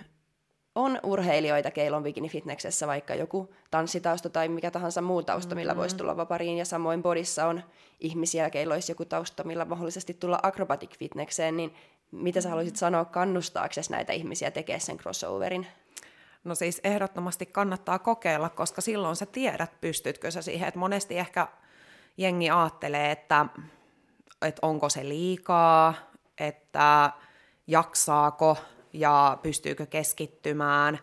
on urheilijoita, keillä on bikini-fitneksessä vaikka joku tanssitausta tai mikä tahansa muu tausta, millä mm-hmm. voisi tulla vapariin, ja samoin bodissa on ihmisiä, keillä olisi joku tausta, millä mahdollisesti tulla acrobatic fitnekseen, niin mitä sä haluaisit sanoa kannustaaksesi näitä ihmisiä tekemään sen crossoverin?
No siis ehdottomasti kannattaa kokeilla, koska silloin sä tiedät, pystytkö sä siihen. Et monesti ehkä jengi ajattelee, että että onko se liikaa, että jaksaako ja pystyykö keskittymään.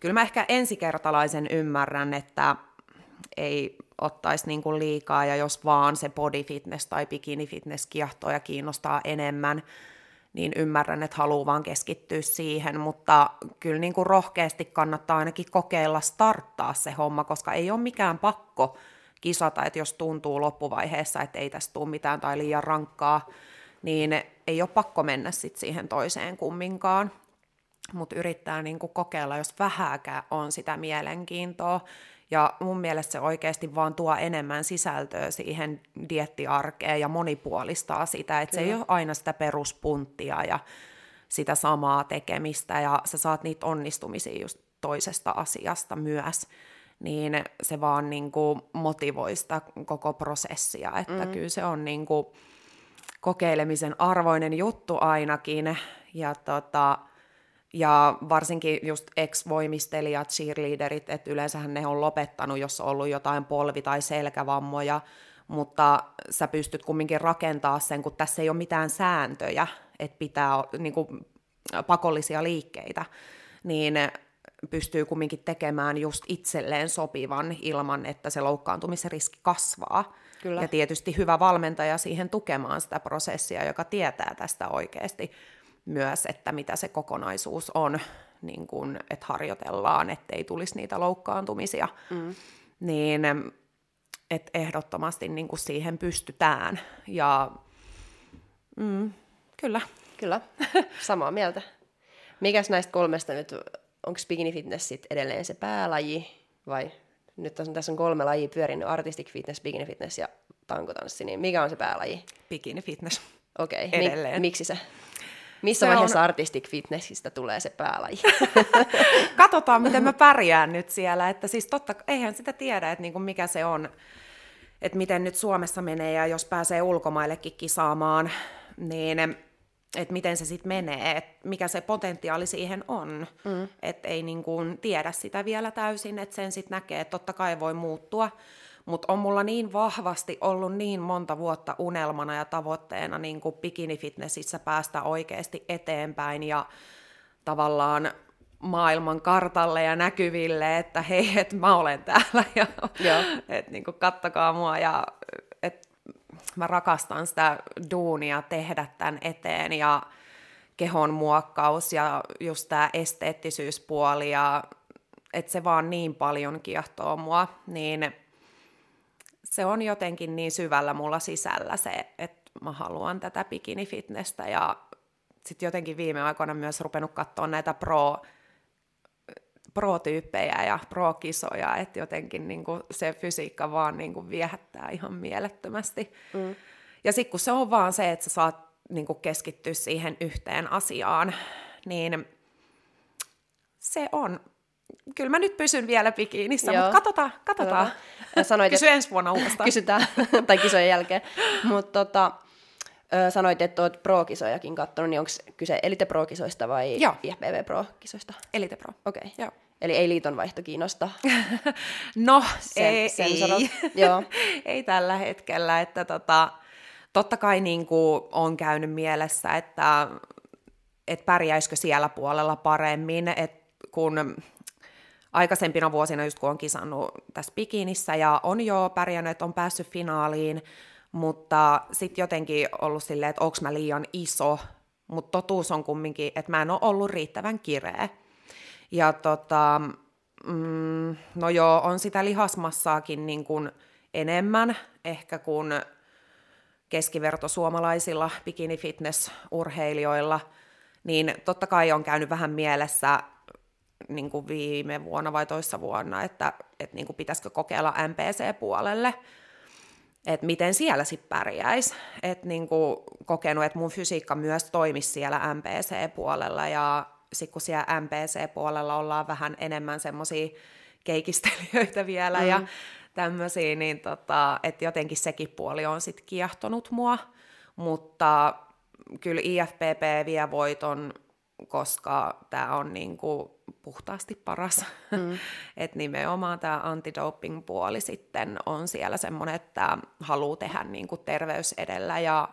Kyllä mä ehkä ensikertalaisen ymmärrän, että ei ottaisi niin kuin liikaa, ja jos vaan se body fitness tai bikini fitness kiehtoo ja kiinnostaa enemmän, niin ymmärrän, että haluaa vaan keskittyä siihen, mutta kyllä niin kuin rohkeasti kannattaa ainakin kokeilla starttaa se homma, koska ei ole mikään pakko kisata, että jos tuntuu loppuvaiheessa, että ei tästä tule mitään tai liian rankkaa, niin ei ole pakko mennä sit siihen toiseen kumminkaan. Mutta yrittää niin kuin kokeilla, jos vähääkään on sitä mielenkiintoa. Ja mun mielestä se oikeasti vaan tuo enemmän sisältöä siihen diettiarkeen ja monipuolistaa sitä, että se ei ole aina sitä peruspunttia ja sitä samaa tekemistä ja sä saat niitä onnistumisia just toisesta asiasta myös, niin se vaan niin kuin motivoi sitä koko prosessia, että mm. kyllä se on niin kuin kokeilemisen arvoinen juttu ainakin. Ja tota, ja varsinkin just ex-voimistelijat, cheerleaderit, että yleensähän ne on lopettanut, jos on ollut jotain polvi- tai selkävammoja, mutta sä pystyt kumminkin rakentaa sen, kun tässä ei ole mitään sääntöjä, että pitää niin kuin, pakollisia liikkeitä, niin pystyy kumminkin tekemään just itselleen sopivan ilman, että se loukkaantumisriski kasvaa. Kyllä. Ja tietysti hyvä valmentaja siihen tukemaan sitä prosessia, joka tietää tästä oikeasti myös, että mitä se kokonaisuus on, niin kun, että harjoitellaan, ettei tulisi niitä loukkaantumisia, mm. niin että ehdottomasti niin siihen pystytään. Ja mm, kyllä.
Kyllä, *laughs* samaa mieltä. Mikäs näistä kolmesta nyt, onko bikini fitness sit edelleen se päälaji vai nyt on, tässä on kolme lajia pyörinyt, artistic fitness, bikini fitness ja tankotanssi, niin mikä on se päälaji?
Bikini fitness.
Okei, okay. Mi- miksi se? Missä se vaiheessa on... artistic fitnessistä tulee se päälaji? *laughs*
Katsotaan, miten mä pärjään nyt siellä. Että siis totta, eihän sitä tiedä, että niinku mikä se on, että miten nyt Suomessa menee ja jos pääsee ulkomaillekin kisaamaan, niin että miten se sitten menee, että mikä se potentiaali siihen on. Mm. Että ei niinku tiedä sitä vielä täysin, että sen sitten näkee, että totta kai voi muuttua mutta on mulla niin vahvasti ollut niin monta vuotta unelmana ja tavoitteena niin kuin bikinifitnessissä päästä oikeasti eteenpäin ja tavallaan maailman kartalle ja näkyville, että hei, että mä olen täällä *laughs* ja että niin kuin, kattokaa mua ja että mä rakastan sitä duunia tehdä tämän eteen ja kehon muokkaus ja just tämä esteettisyyspuoli ja että se vaan niin paljon kiehtoo mua, niin se on jotenkin niin syvällä mulla sisällä se, että mä haluan tätä bikinifitnessä ja sitten jotenkin viime aikoina myös rupenut katsoa näitä pro, pro-tyyppejä ja pro-kisoja, että jotenkin niin kuin se fysiikka vaan niin kuin viehättää ihan mielettömästi. Mm. Ja sitten kun se on vaan se, että sä saat niin kuin keskittyä siihen yhteen asiaan, niin se on kyllä mä nyt pysyn vielä bikiinissä, mutta katsotaan, katsotaan. Sanoit, Kysy ensi vuonna uudestaan.
Kysytään, *laughs* tai kisojen jälkeen. Mutta tota, sanoit, että olet pro-kisojakin katsonut, niin onko kyse Elite Pro-kisoista vai Joo. IFBB Pro-kisoista?
Elite Pro.
Okei. Okay. Joo. Eli ei liitonvaihto kiinnosta? *laughs*
no, sen, ei, sen ei. *laughs* Joo. ei tällä hetkellä. Että tota, totta kai niin kuin on käynyt mielessä, että et pärjäisikö siellä puolella paremmin, että kun aikaisempina vuosina, just kun on kisannut tässä bikinissä ja on jo pärjännyt, on päässyt finaaliin, mutta sitten jotenkin ollut silleen, että onko mä liian iso, mutta totuus on kumminkin, että mä en ole ollut riittävän kireä. Ja tota, mm, no joo, on sitä lihasmassaakin niin kuin enemmän ehkä kuin keskiverto suomalaisilla bikini-fitness-urheilijoilla, niin totta kai on käynyt vähän mielessä niin kuin viime vuonna vai toissa vuonna, että, että niin kuin pitäisikö kokeilla MPC-puolelle, että miten siellä sitten pärjäisi. Että niin kuin kokenut, että mun fysiikka myös toimisi siellä MPC-puolella ja sitten kun siellä MPC-puolella ollaan vähän enemmän semmoisia keikistelijöitä vielä mm. ja tämmöisiä, niin tota, että jotenkin sekin puoli on sitten kiehtonut mua, mutta kyllä IFPP vie voiton, koska tämä on niinku puhtaasti paras. Mm. *laughs* että nimenomaan tämä antidoping-puoli sitten on siellä semmoinen, että haluaa tehdä niin kuin terveys edellä ja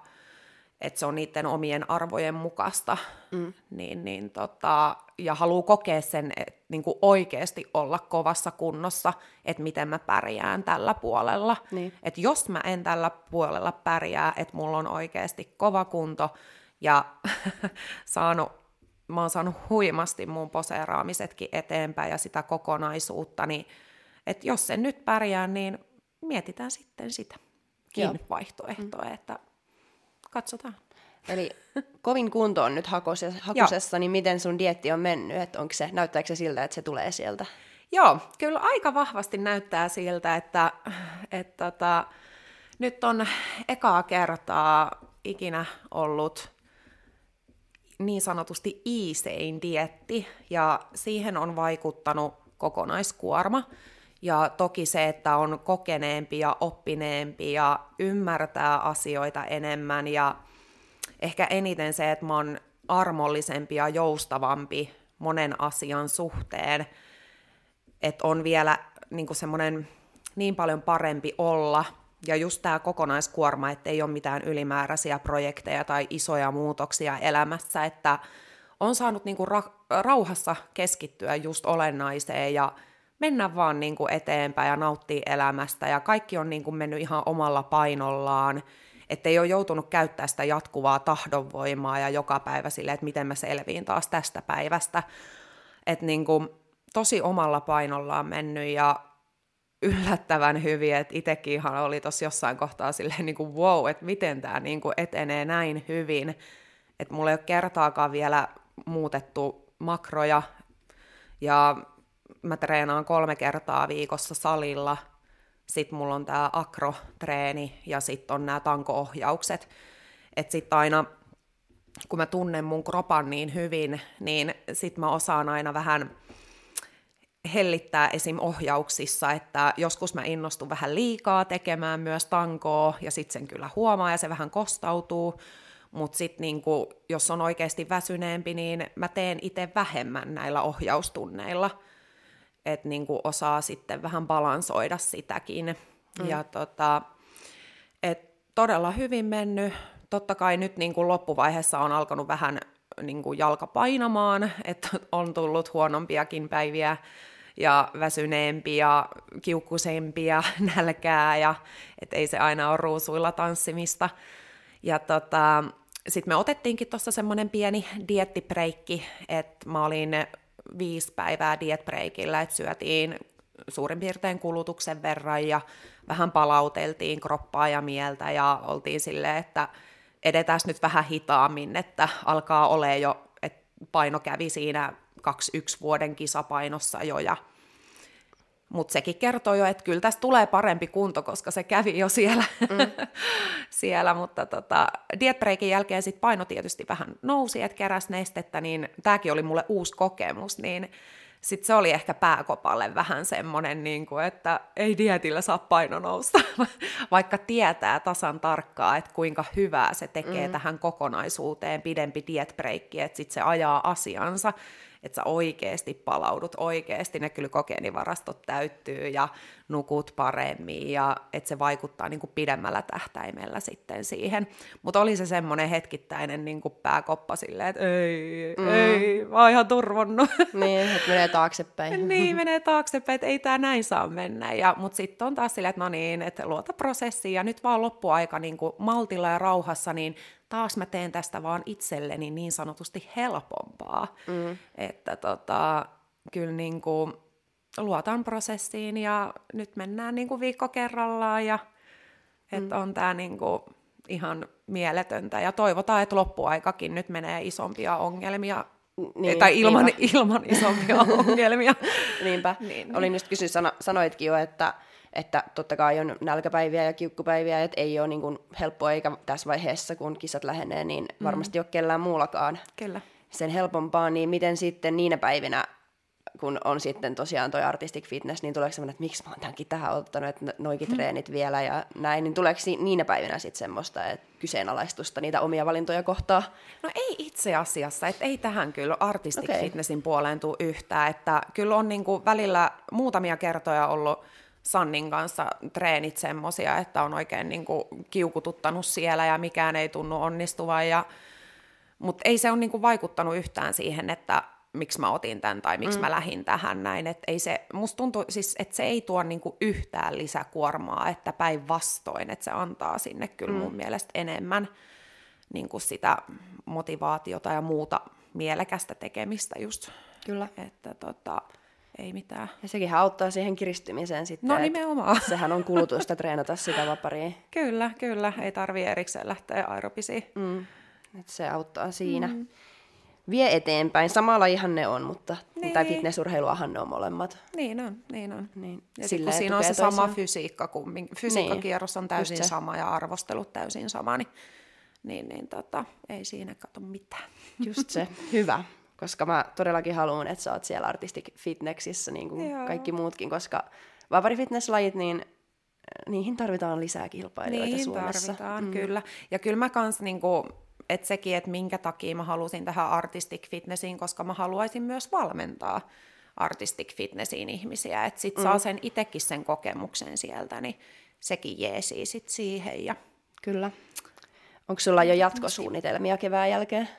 että se on niiden omien arvojen mukaista, mm. niin, niin tota, ja haluaa kokea sen, että niin kuin oikeasti olla kovassa kunnossa, että miten mä pärjään tällä puolella. Niin. Että jos mä en tällä puolella pärjää, että mulla on oikeasti kova kunto ja *laughs* saanut, mä oon saanut huimasti mun poseeraamisetkin eteenpäin ja sitä kokonaisuutta, niin että jos se nyt pärjää, niin mietitään sitten sitä vaihtoehtoa, mm. että katsotaan.
Eli kovin kunto on nyt hakusessa, niin miten sun dietti on mennyt? Että onko se, näyttääkö se siltä, että se tulee sieltä?
Joo, kyllä aika vahvasti näyttää siltä, että, että tota, nyt on ekaa kertaa ikinä ollut niin sanotusti iisein dietti, ja siihen on vaikuttanut kokonaiskuorma. Ja toki se, että on kokeneempi ja oppineempi ja ymmärtää asioita enemmän ja ehkä eniten se, että mä oon armollisempi ja joustavampi monen asian suhteen, että on vielä niin semmoinen niin paljon parempi olla. Ja just tämä kokonaiskuorma, että ei ole mitään ylimääräisiä projekteja tai isoja muutoksia elämässä, että on saanut niin ra- rauhassa keskittyä just olennaiseen ja mennä vaan niin kuin eteenpäin ja nauttia elämästä ja kaikki on niin kuin mennyt ihan omalla painollaan, että ei ole joutunut käyttää sitä jatkuvaa tahdonvoimaa ja joka päivä sille, että miten mä selviin taas tästä päivästä. Että niin kuin tosi omalla painollaan mennyt ja yllättävän hyvin, että itsekin ihan oli tuossa jossain kohtaa silleen niin kuin wow, että miten tämä niin kuin etenee näin hyvin, että mulla ei ole kertaakaan vielä muutettu makroja ja mä treenaan kolme kertaa viikossa salilla, sitten mulla on tämä akrotreeni ja sitten on nämä tanko-ohjaukset. Että sitten aina, kun mä tunnen mun kropan niin hyvin, niin sitten mä osaan aina vähän hellittää esim. ohjauksissa, että joskus mä innostun vähän liikaa tekemään myös tankoa, ja sitten sen kyllä huomaa, ja se vähän kostautuu, mutta sitten niinku, jos on oikeasti väsyneempi, niin mä teen itse vähemmän näillä ohjaustunneilla – että niin kuin osaa sitten vähän balansoida sitäkin. Mm. Ja tota, et todella hyvin mennyt. Totta kai nyt niin kuin loppuvaiheessa on alkanut vähän niin kuin jalka painamaan, että on tullut huonompiakin päiviä ja väsyneempiä, ja kiukkusempia, *laughs* nälkää, ja et ei se aina ole ruusuilla tanssimista. Ja tota, sitten me otettiinkin tuossa semmoinen pieni diettibreikki, että mä olin viisi päivää dietbreikillä, että syötiin suurin piirtein kulutuksen verran ja vähän palauteltiin kroppaa ja mieltä ja oltiin silleen, että edetään nyt vähän hitaammin, että alkaa ole jo, että paino kävi siinä 2-1 vuoden kisapainossa jo ja mutta sekin kertoo jo, että kyllä tästä tulee parempi kunto, koska se kävi jo siellä. Mm. *laughs* siellä mutta tota, dietbreikin jälkeen sit paino tietysti vähän nousi, että keräs nestettä, niin tämäkin oli mulle uusi kokemus, niin sitten se oli ehkä pääkopalle vähän semmoinen, niin kuin, että ei dietillä saa paino nousta, *laughs* vaikka tietää tasan tarkkaa, että kuinka hyvää se tekee mm. tähän kokonaisuuteen pidempi dietbreikki, että sitten se ajaa asiansa että sä oikeasti palaudut, oikeasti ne glykogeenivarastot täyttyy ja nukut paremmin ja että se vaikuttaa niin kuin pidemmällä tähtäimellä sitten siihen. Mutta oli se semmoinen hetkittäinen niin kuin pääkoppa silleen, että ei, mm. ei, mä oon ihan turvonnut.
Niin, että menee taaksepäin. *laughs*
niin, menee taaksepäin, että ei tämä näin saa mennä. Ja, mutta sitten on taas silleen, että no niin, että luota prosessiin ja nyt vaan loppuaika niin kuin maltilla ja rauhassa, niin taas mä teen tästä vaan itselleni niin sanotusti helpompaa. Mm. Että tota, kyllä niin kuin luotan prosessiin ja nyt mennään niin kuin viikko kerrallaan ja että mm. on tämä niin kuin ihan mieletöntä ja toivotaan, että loppuaikakin nyt menee isompia ongelmia niin, tai ilman, ilman isompia *laughs* ongelmia.
Niinpä. Niin, Olin just kysyä, sano, sanoitkin jo, että että totta kai on nälkäpäiviä ja kiukkupäiviä, että ei ole niin kuin helppoa eikä tässä vaiheessa, kun kisat lähenee, niin mm. varmasti mm. ole kellään muullakaan
Kyllä.
sen helpompaa, niin miten sitten niinä päivinä, kun on sitten tosiaan toi artistic fitness, niin tuleeko semmoinen, että miksi mä oon tämänkin tähän ottanut, että noikin mm. treenit vielä ja näin, niin tuleeko niinä päivinä sitten semmoista että kyseenalaistusta niitä omia valintoja kohtaa?
No ei itse asiassa, että ei tähän kyllä artistic okay. fitnessin puoleen tule yhtään, että kyllä on niinku välillä muutamia kertoja ollut Sannin kanssa treenit semmosia, että on oikein niin kuin kiukututtanut siellä ja mikään ei tunnu onnistuvan. Ja... Mutta ei se ole niin kuin vaikuttanut yhtään siihen, että miksi mä otin tämän tai miksi mm. mä lähdin tähän näin. Et ei se, musta tuntuu, siis, että se ei tuo niinku yhtään lisäkuormaa, että päinvastoin, että se antaa sinne kyllä mm. mun mielestä enemmän niinku sitä motivaatiota ja muuta mielekästä tekemistä just.
Kyllä.
Että tota, ei mitään.
Ja sekin auttaa siihen kiristymiseen sitten.
No nimenomaan. *laughs*
Sehän on kulutusta treenata sitä vaparia. *laughs*
Kyllä, kyllä. Ei tarvii erikseen lähteä aerobisiin.
Mm. Et se auttaa siinä. Mm vie eteenpäin. Samalla ihan ne on, mutta niin. tai fitnessurheiluahan ne on molemmat.
Niin on, niin on. Niin. Ja kun siinä on se toisiaan. sama fysiikka, kun fysiikkakierros on täysin niin. sama ja arvostelut täysin sama, niin, niin, niin tota, ei siinä kato mitään.
Just se, *laughs* hyvä. Koska mä todellakin haluan, että sä oot siellä Artistic Fitnexissä, niin kuin Joo. kaikki muutkin, koska vapari-fitnesslajit, niin niihin tarvitaan lisää kilpailijoita
niin,
Suomessa.
tarvitaan, mm. kyllä. Ja kyllä mä kans niinku, että sekin, että minkä takia mä halusin tähän artistic fitnessiin, koska mä haluaisin myös valmentaa artistic fitnessiin ihmisiä, että sit mm. saa sen itsekin sen kokemuksen sieltä, niin sekin jeesii sit siihen. Ja...
Kyllä. Onko sulla jo jatkosuunnitelmia kevään jälkeen?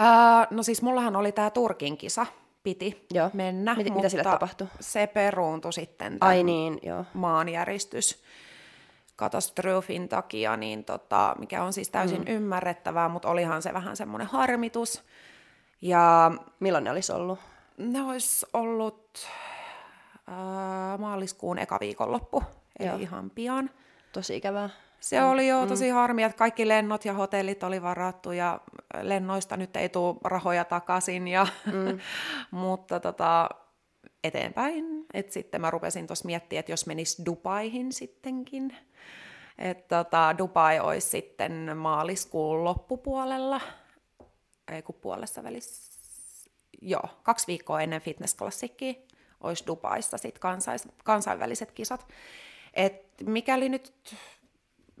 Äh, no siis mullahan oli tämä Turkin kisa, piti joo. mennä.
Mit, mitä sille tapahtui?
Se peruuntui sitten
Ai niin, joo.
maanjäristys katastrofin takia, niin tota, mikä on siis täysin mm. ymmärrettävää, mutta olihan se vähän semmoinen harmitus. Ja
Milloin ne olisi ollut?
Ne olisi ollut äh, maaliskuun eka viikonloppu, eli Joo. ihan pian.
Tosi ikävää.
Se mm. oli jo mm. tosi harmi, että kaikki lennot ja hotellit oli varattu ja lennoista nyt ei tule rahoja takaisin. Ja mm. *laughs* mutta tota, eteenpäin. Et sitten mä rupesin tuossa miettimään, että jos menis Dubaihin sittenkin, että tota, Dubai olisi sitten maaliskuun loppupuolella, ei kun puolessa välissä, joo, kaksi viikkoa ennen fitnessklassikkiä olisi Dubaissa sitten kansainväliset kisat. Et mikäli nyt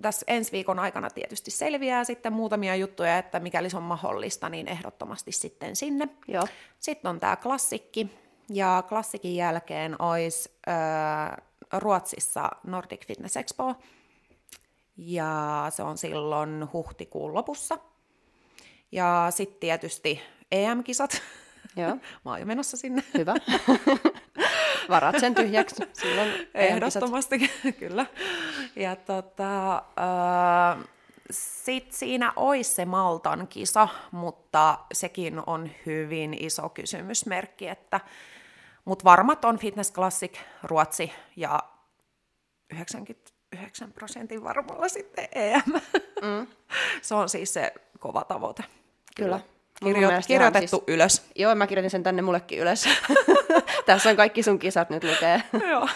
tässä ensi viikon aikana tietysti selviää sitten muutamia juttuja, että mikäli se on mahdollista, niin ehdottomasti sitten sinne.
Joo.
Sitten on tämä klassikki, ja klassikin jälkeen olisi äh, Ruotsissa Nordic Fitness Expo, ja se on silloin huhtikuun lopussa. Ja sitten tietysti EM-kisat.
Joo. *laughs*
Mä oon jo menossa sinne.
Hyvä. Varat sen tyhjäksi silloin *laughs*
Ehdottomasti, *laughs* kyllä. Ja tota, äh, sitten siinä olisi se Maltan kisa, mutta sekin on hyvin iso kysymysmerkki, että mutta varmat on Fitness Classic, Ruotsi ja 99 prosentin varmalla sitten EM. Mm. *laughs* se on siis se kova tavoite.
Kyllä.
Kirjo- kirjoitettu siis... ylös.
Joo, mä kirjoitin sen tänne mullekin ylös. *laughs* Tässä on kaikki sun kisat nyt lukee.
Joo.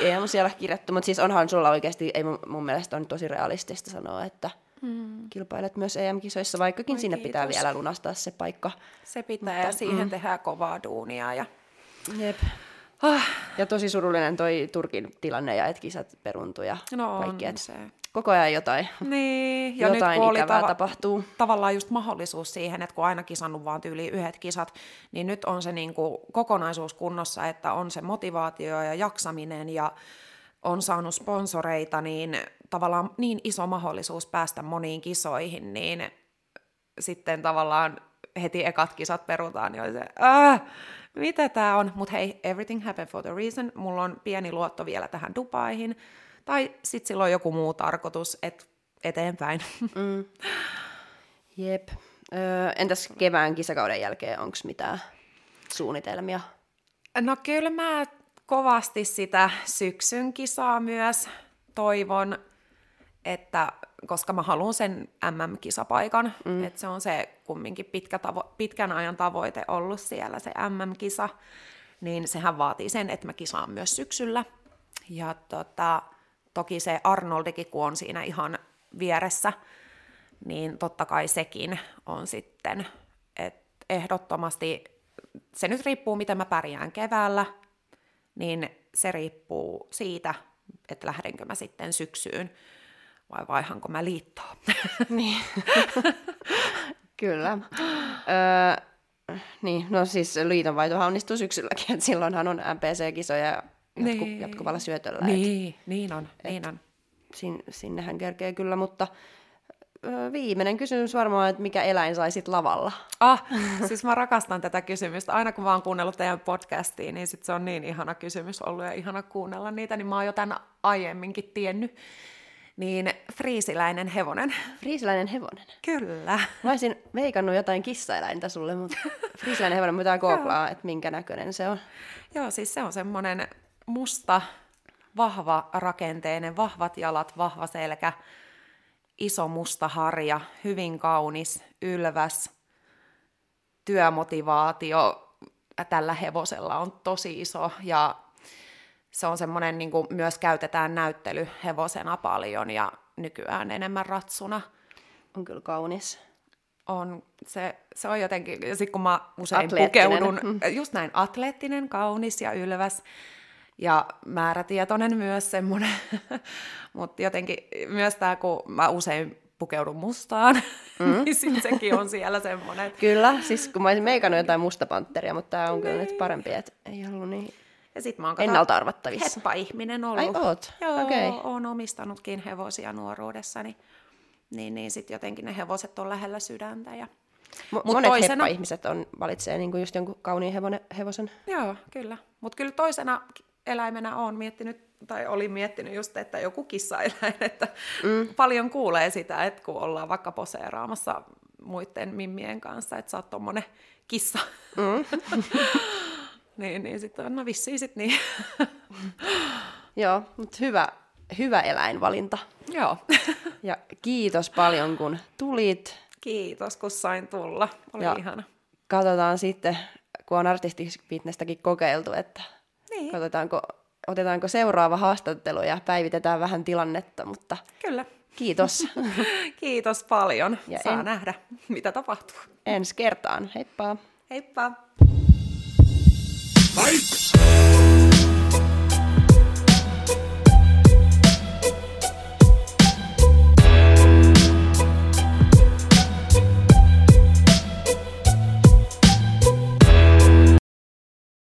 Ei siellä kirjattu, mutta siis onhan sulla oikeasti, ei mun, mun mielestä on tosi realistista sanoa, että hmm. kilpailet myös EM-kisoissa, vaikkakin Oi, sinne kiitos. pitää vielä lunastaa se paikka.
Se pitää mutta, ja siihen mm. tehdään kovaa duunia. Ja...
Jep. Ah. Ja tosi surullinen toi Turkin tilanne ja että kisat peruntuja ja
no
kaikki.
Et se.
Koko ajan jotain,
niin, ja
jotain
nyt,
ikävää tava- tapahtuu.
Tavallaan just mahdollisuus siihen, että kun aina kisannut vaan tyyli yhdet kisat, niin nyt on se niinku kokonaisuus kunnossa, että on se motivaatio ja jaksaminen ja on saanut sponsoreita, niin tavallaan niin iso mahdollisuus päästä moniin kisoihin, niin sitten tavallaan heti ekat kisat perutaan, niin se, äh, mitä tämä on, mutta hei, everything happened for the reason, mulla on pieni luotto vielä tähän Dubaihin, tai sitten sillä on joku muu tarkoitus, että eteenpäin. *laughs*
Mm. Jep. Öö, entäs kevään kisakauden jälkeen, onko mitään suunnitelmia?
No kyllä mä kovasti sitä syksyn kisaa myös toivon, että koska mä haluan sen MM-kisapaikan, mm. että se on se kumminkin pitkä tavo- pitkän ajan tavoite ollut siellä se MM-kisa, niin sehän vaatii sen, että mä kisaan myös syksyllä. Ja tota, toki se Arnoldikin, kun on siinä ihan vieressä, niin totta kai sekin on sitten, että ehdottomasti, se nyt riippuu miten mä pärjään keväällä, niin se riippuu siitä, että lähdenkö mä sitten syksyyn vai vaihanko mä liittoa. *laughs*
niin. *laughs* Kyllä. Öö, niin, no siis liitonvaihtohan onnistuu syksylläkin, että silloinhan on MPC-kisoja jatku, niin. jatkuvalla syötöllä.
Niin, et, niin on, et niin on.
Sin, sinnehän kerkee kyllä, mutta viimeinen kysymys varmaan, että mikä eläin sai sit lavalla?
Ah, *laughs* siis mä rakastan tätä kysymystä. Aina kun mä oon kuunnellut teidän podcastiin, niin sit se on niin ihana kysymys ollut ja ihana kuunnella niitä, niin mä oon jo tämän aiemminkin tiennyt. Niin friisiläinen hevonen.
Friisiläinen hevonen?
Kyllä.
Mä olisin veikannut jotain kissaeläintä sulle, mutta *laughs* friisiläinen hevonen pitää googlaa, että minkä näköinen se on.
Joo, siis se on semmoinen musta, vahva rakenteinen, vahvat jalat, vahva selkä, iso musta harja, hyvin kaunis, ylväs, työmotivaatio tällä hevosella on tosi iso ja se on semmoinen, niin kuin myös käytetään näyttelyhevosena paljon ja nykyään enemmän ratsuna.
On kyllä kaunis.
On, se, se on jotenkin, ja sitten kun mä usein pukeudun, mm. just näin, atleettinen, kaunis ja ylväs, ja määrätietoinen myös semmoinen, *laughs* mutta jotenkin myös tämä, kun mä usein pukeudun mustaan, *laughs* mm. niin sitten sekin on siellä semmoinen.
Kyllä, siis kun mä olisin meikannut jotain mustapanteria, mutta tämä on kyllä nyt niin. parempi, että ei ollut niin ja sit mä oon ennalta arvattavissa.
Heppa-ihminen ollut.
Ai oot?
Joo,
okay.
oon omistanutkin hevosia nuoruudessani. Niin, niin sitten jotenkin ne hevoset on lähellä sydäntä. Ja...
M- monet toisena... heppa-ihmiset on, valitsee niin just jonkun kauniin hevonen, hevosen.
Joo, kyllä. Mutta kyllä toisena eläimenä on miettinyt, tai olin miettinyt just, että joku kissaeläin, *laughs* että mm. paljon kuulee sitä, että kun ollaan vaikka poseeraamassa muiden mimmien kanssa, että sä oot tommonen kissa. Mm. *laughs* niin, niin sitten on, no vissiin sit niin. *laughs*
Joo, mutta hyvä, hyvä eläinvalinta.
Joo.
ja kiitos paljon, kun tulit.
Kiitos, kun sain tulla. Oli ja ihana.
Katsotaan sitten, kun on artistifitnesstäkin kokeiltu, että niin. katsotaanko, otetaanko seuraava haastattelu ja päivitetään vähän tilannetta, mutta
Kyllä.
kiitos. *laughs*
kiitos paljon. Ja Saa en... nähdä, mitä tapahtuu.
Ensi kertaan. Heippa.
Heippa. Fight!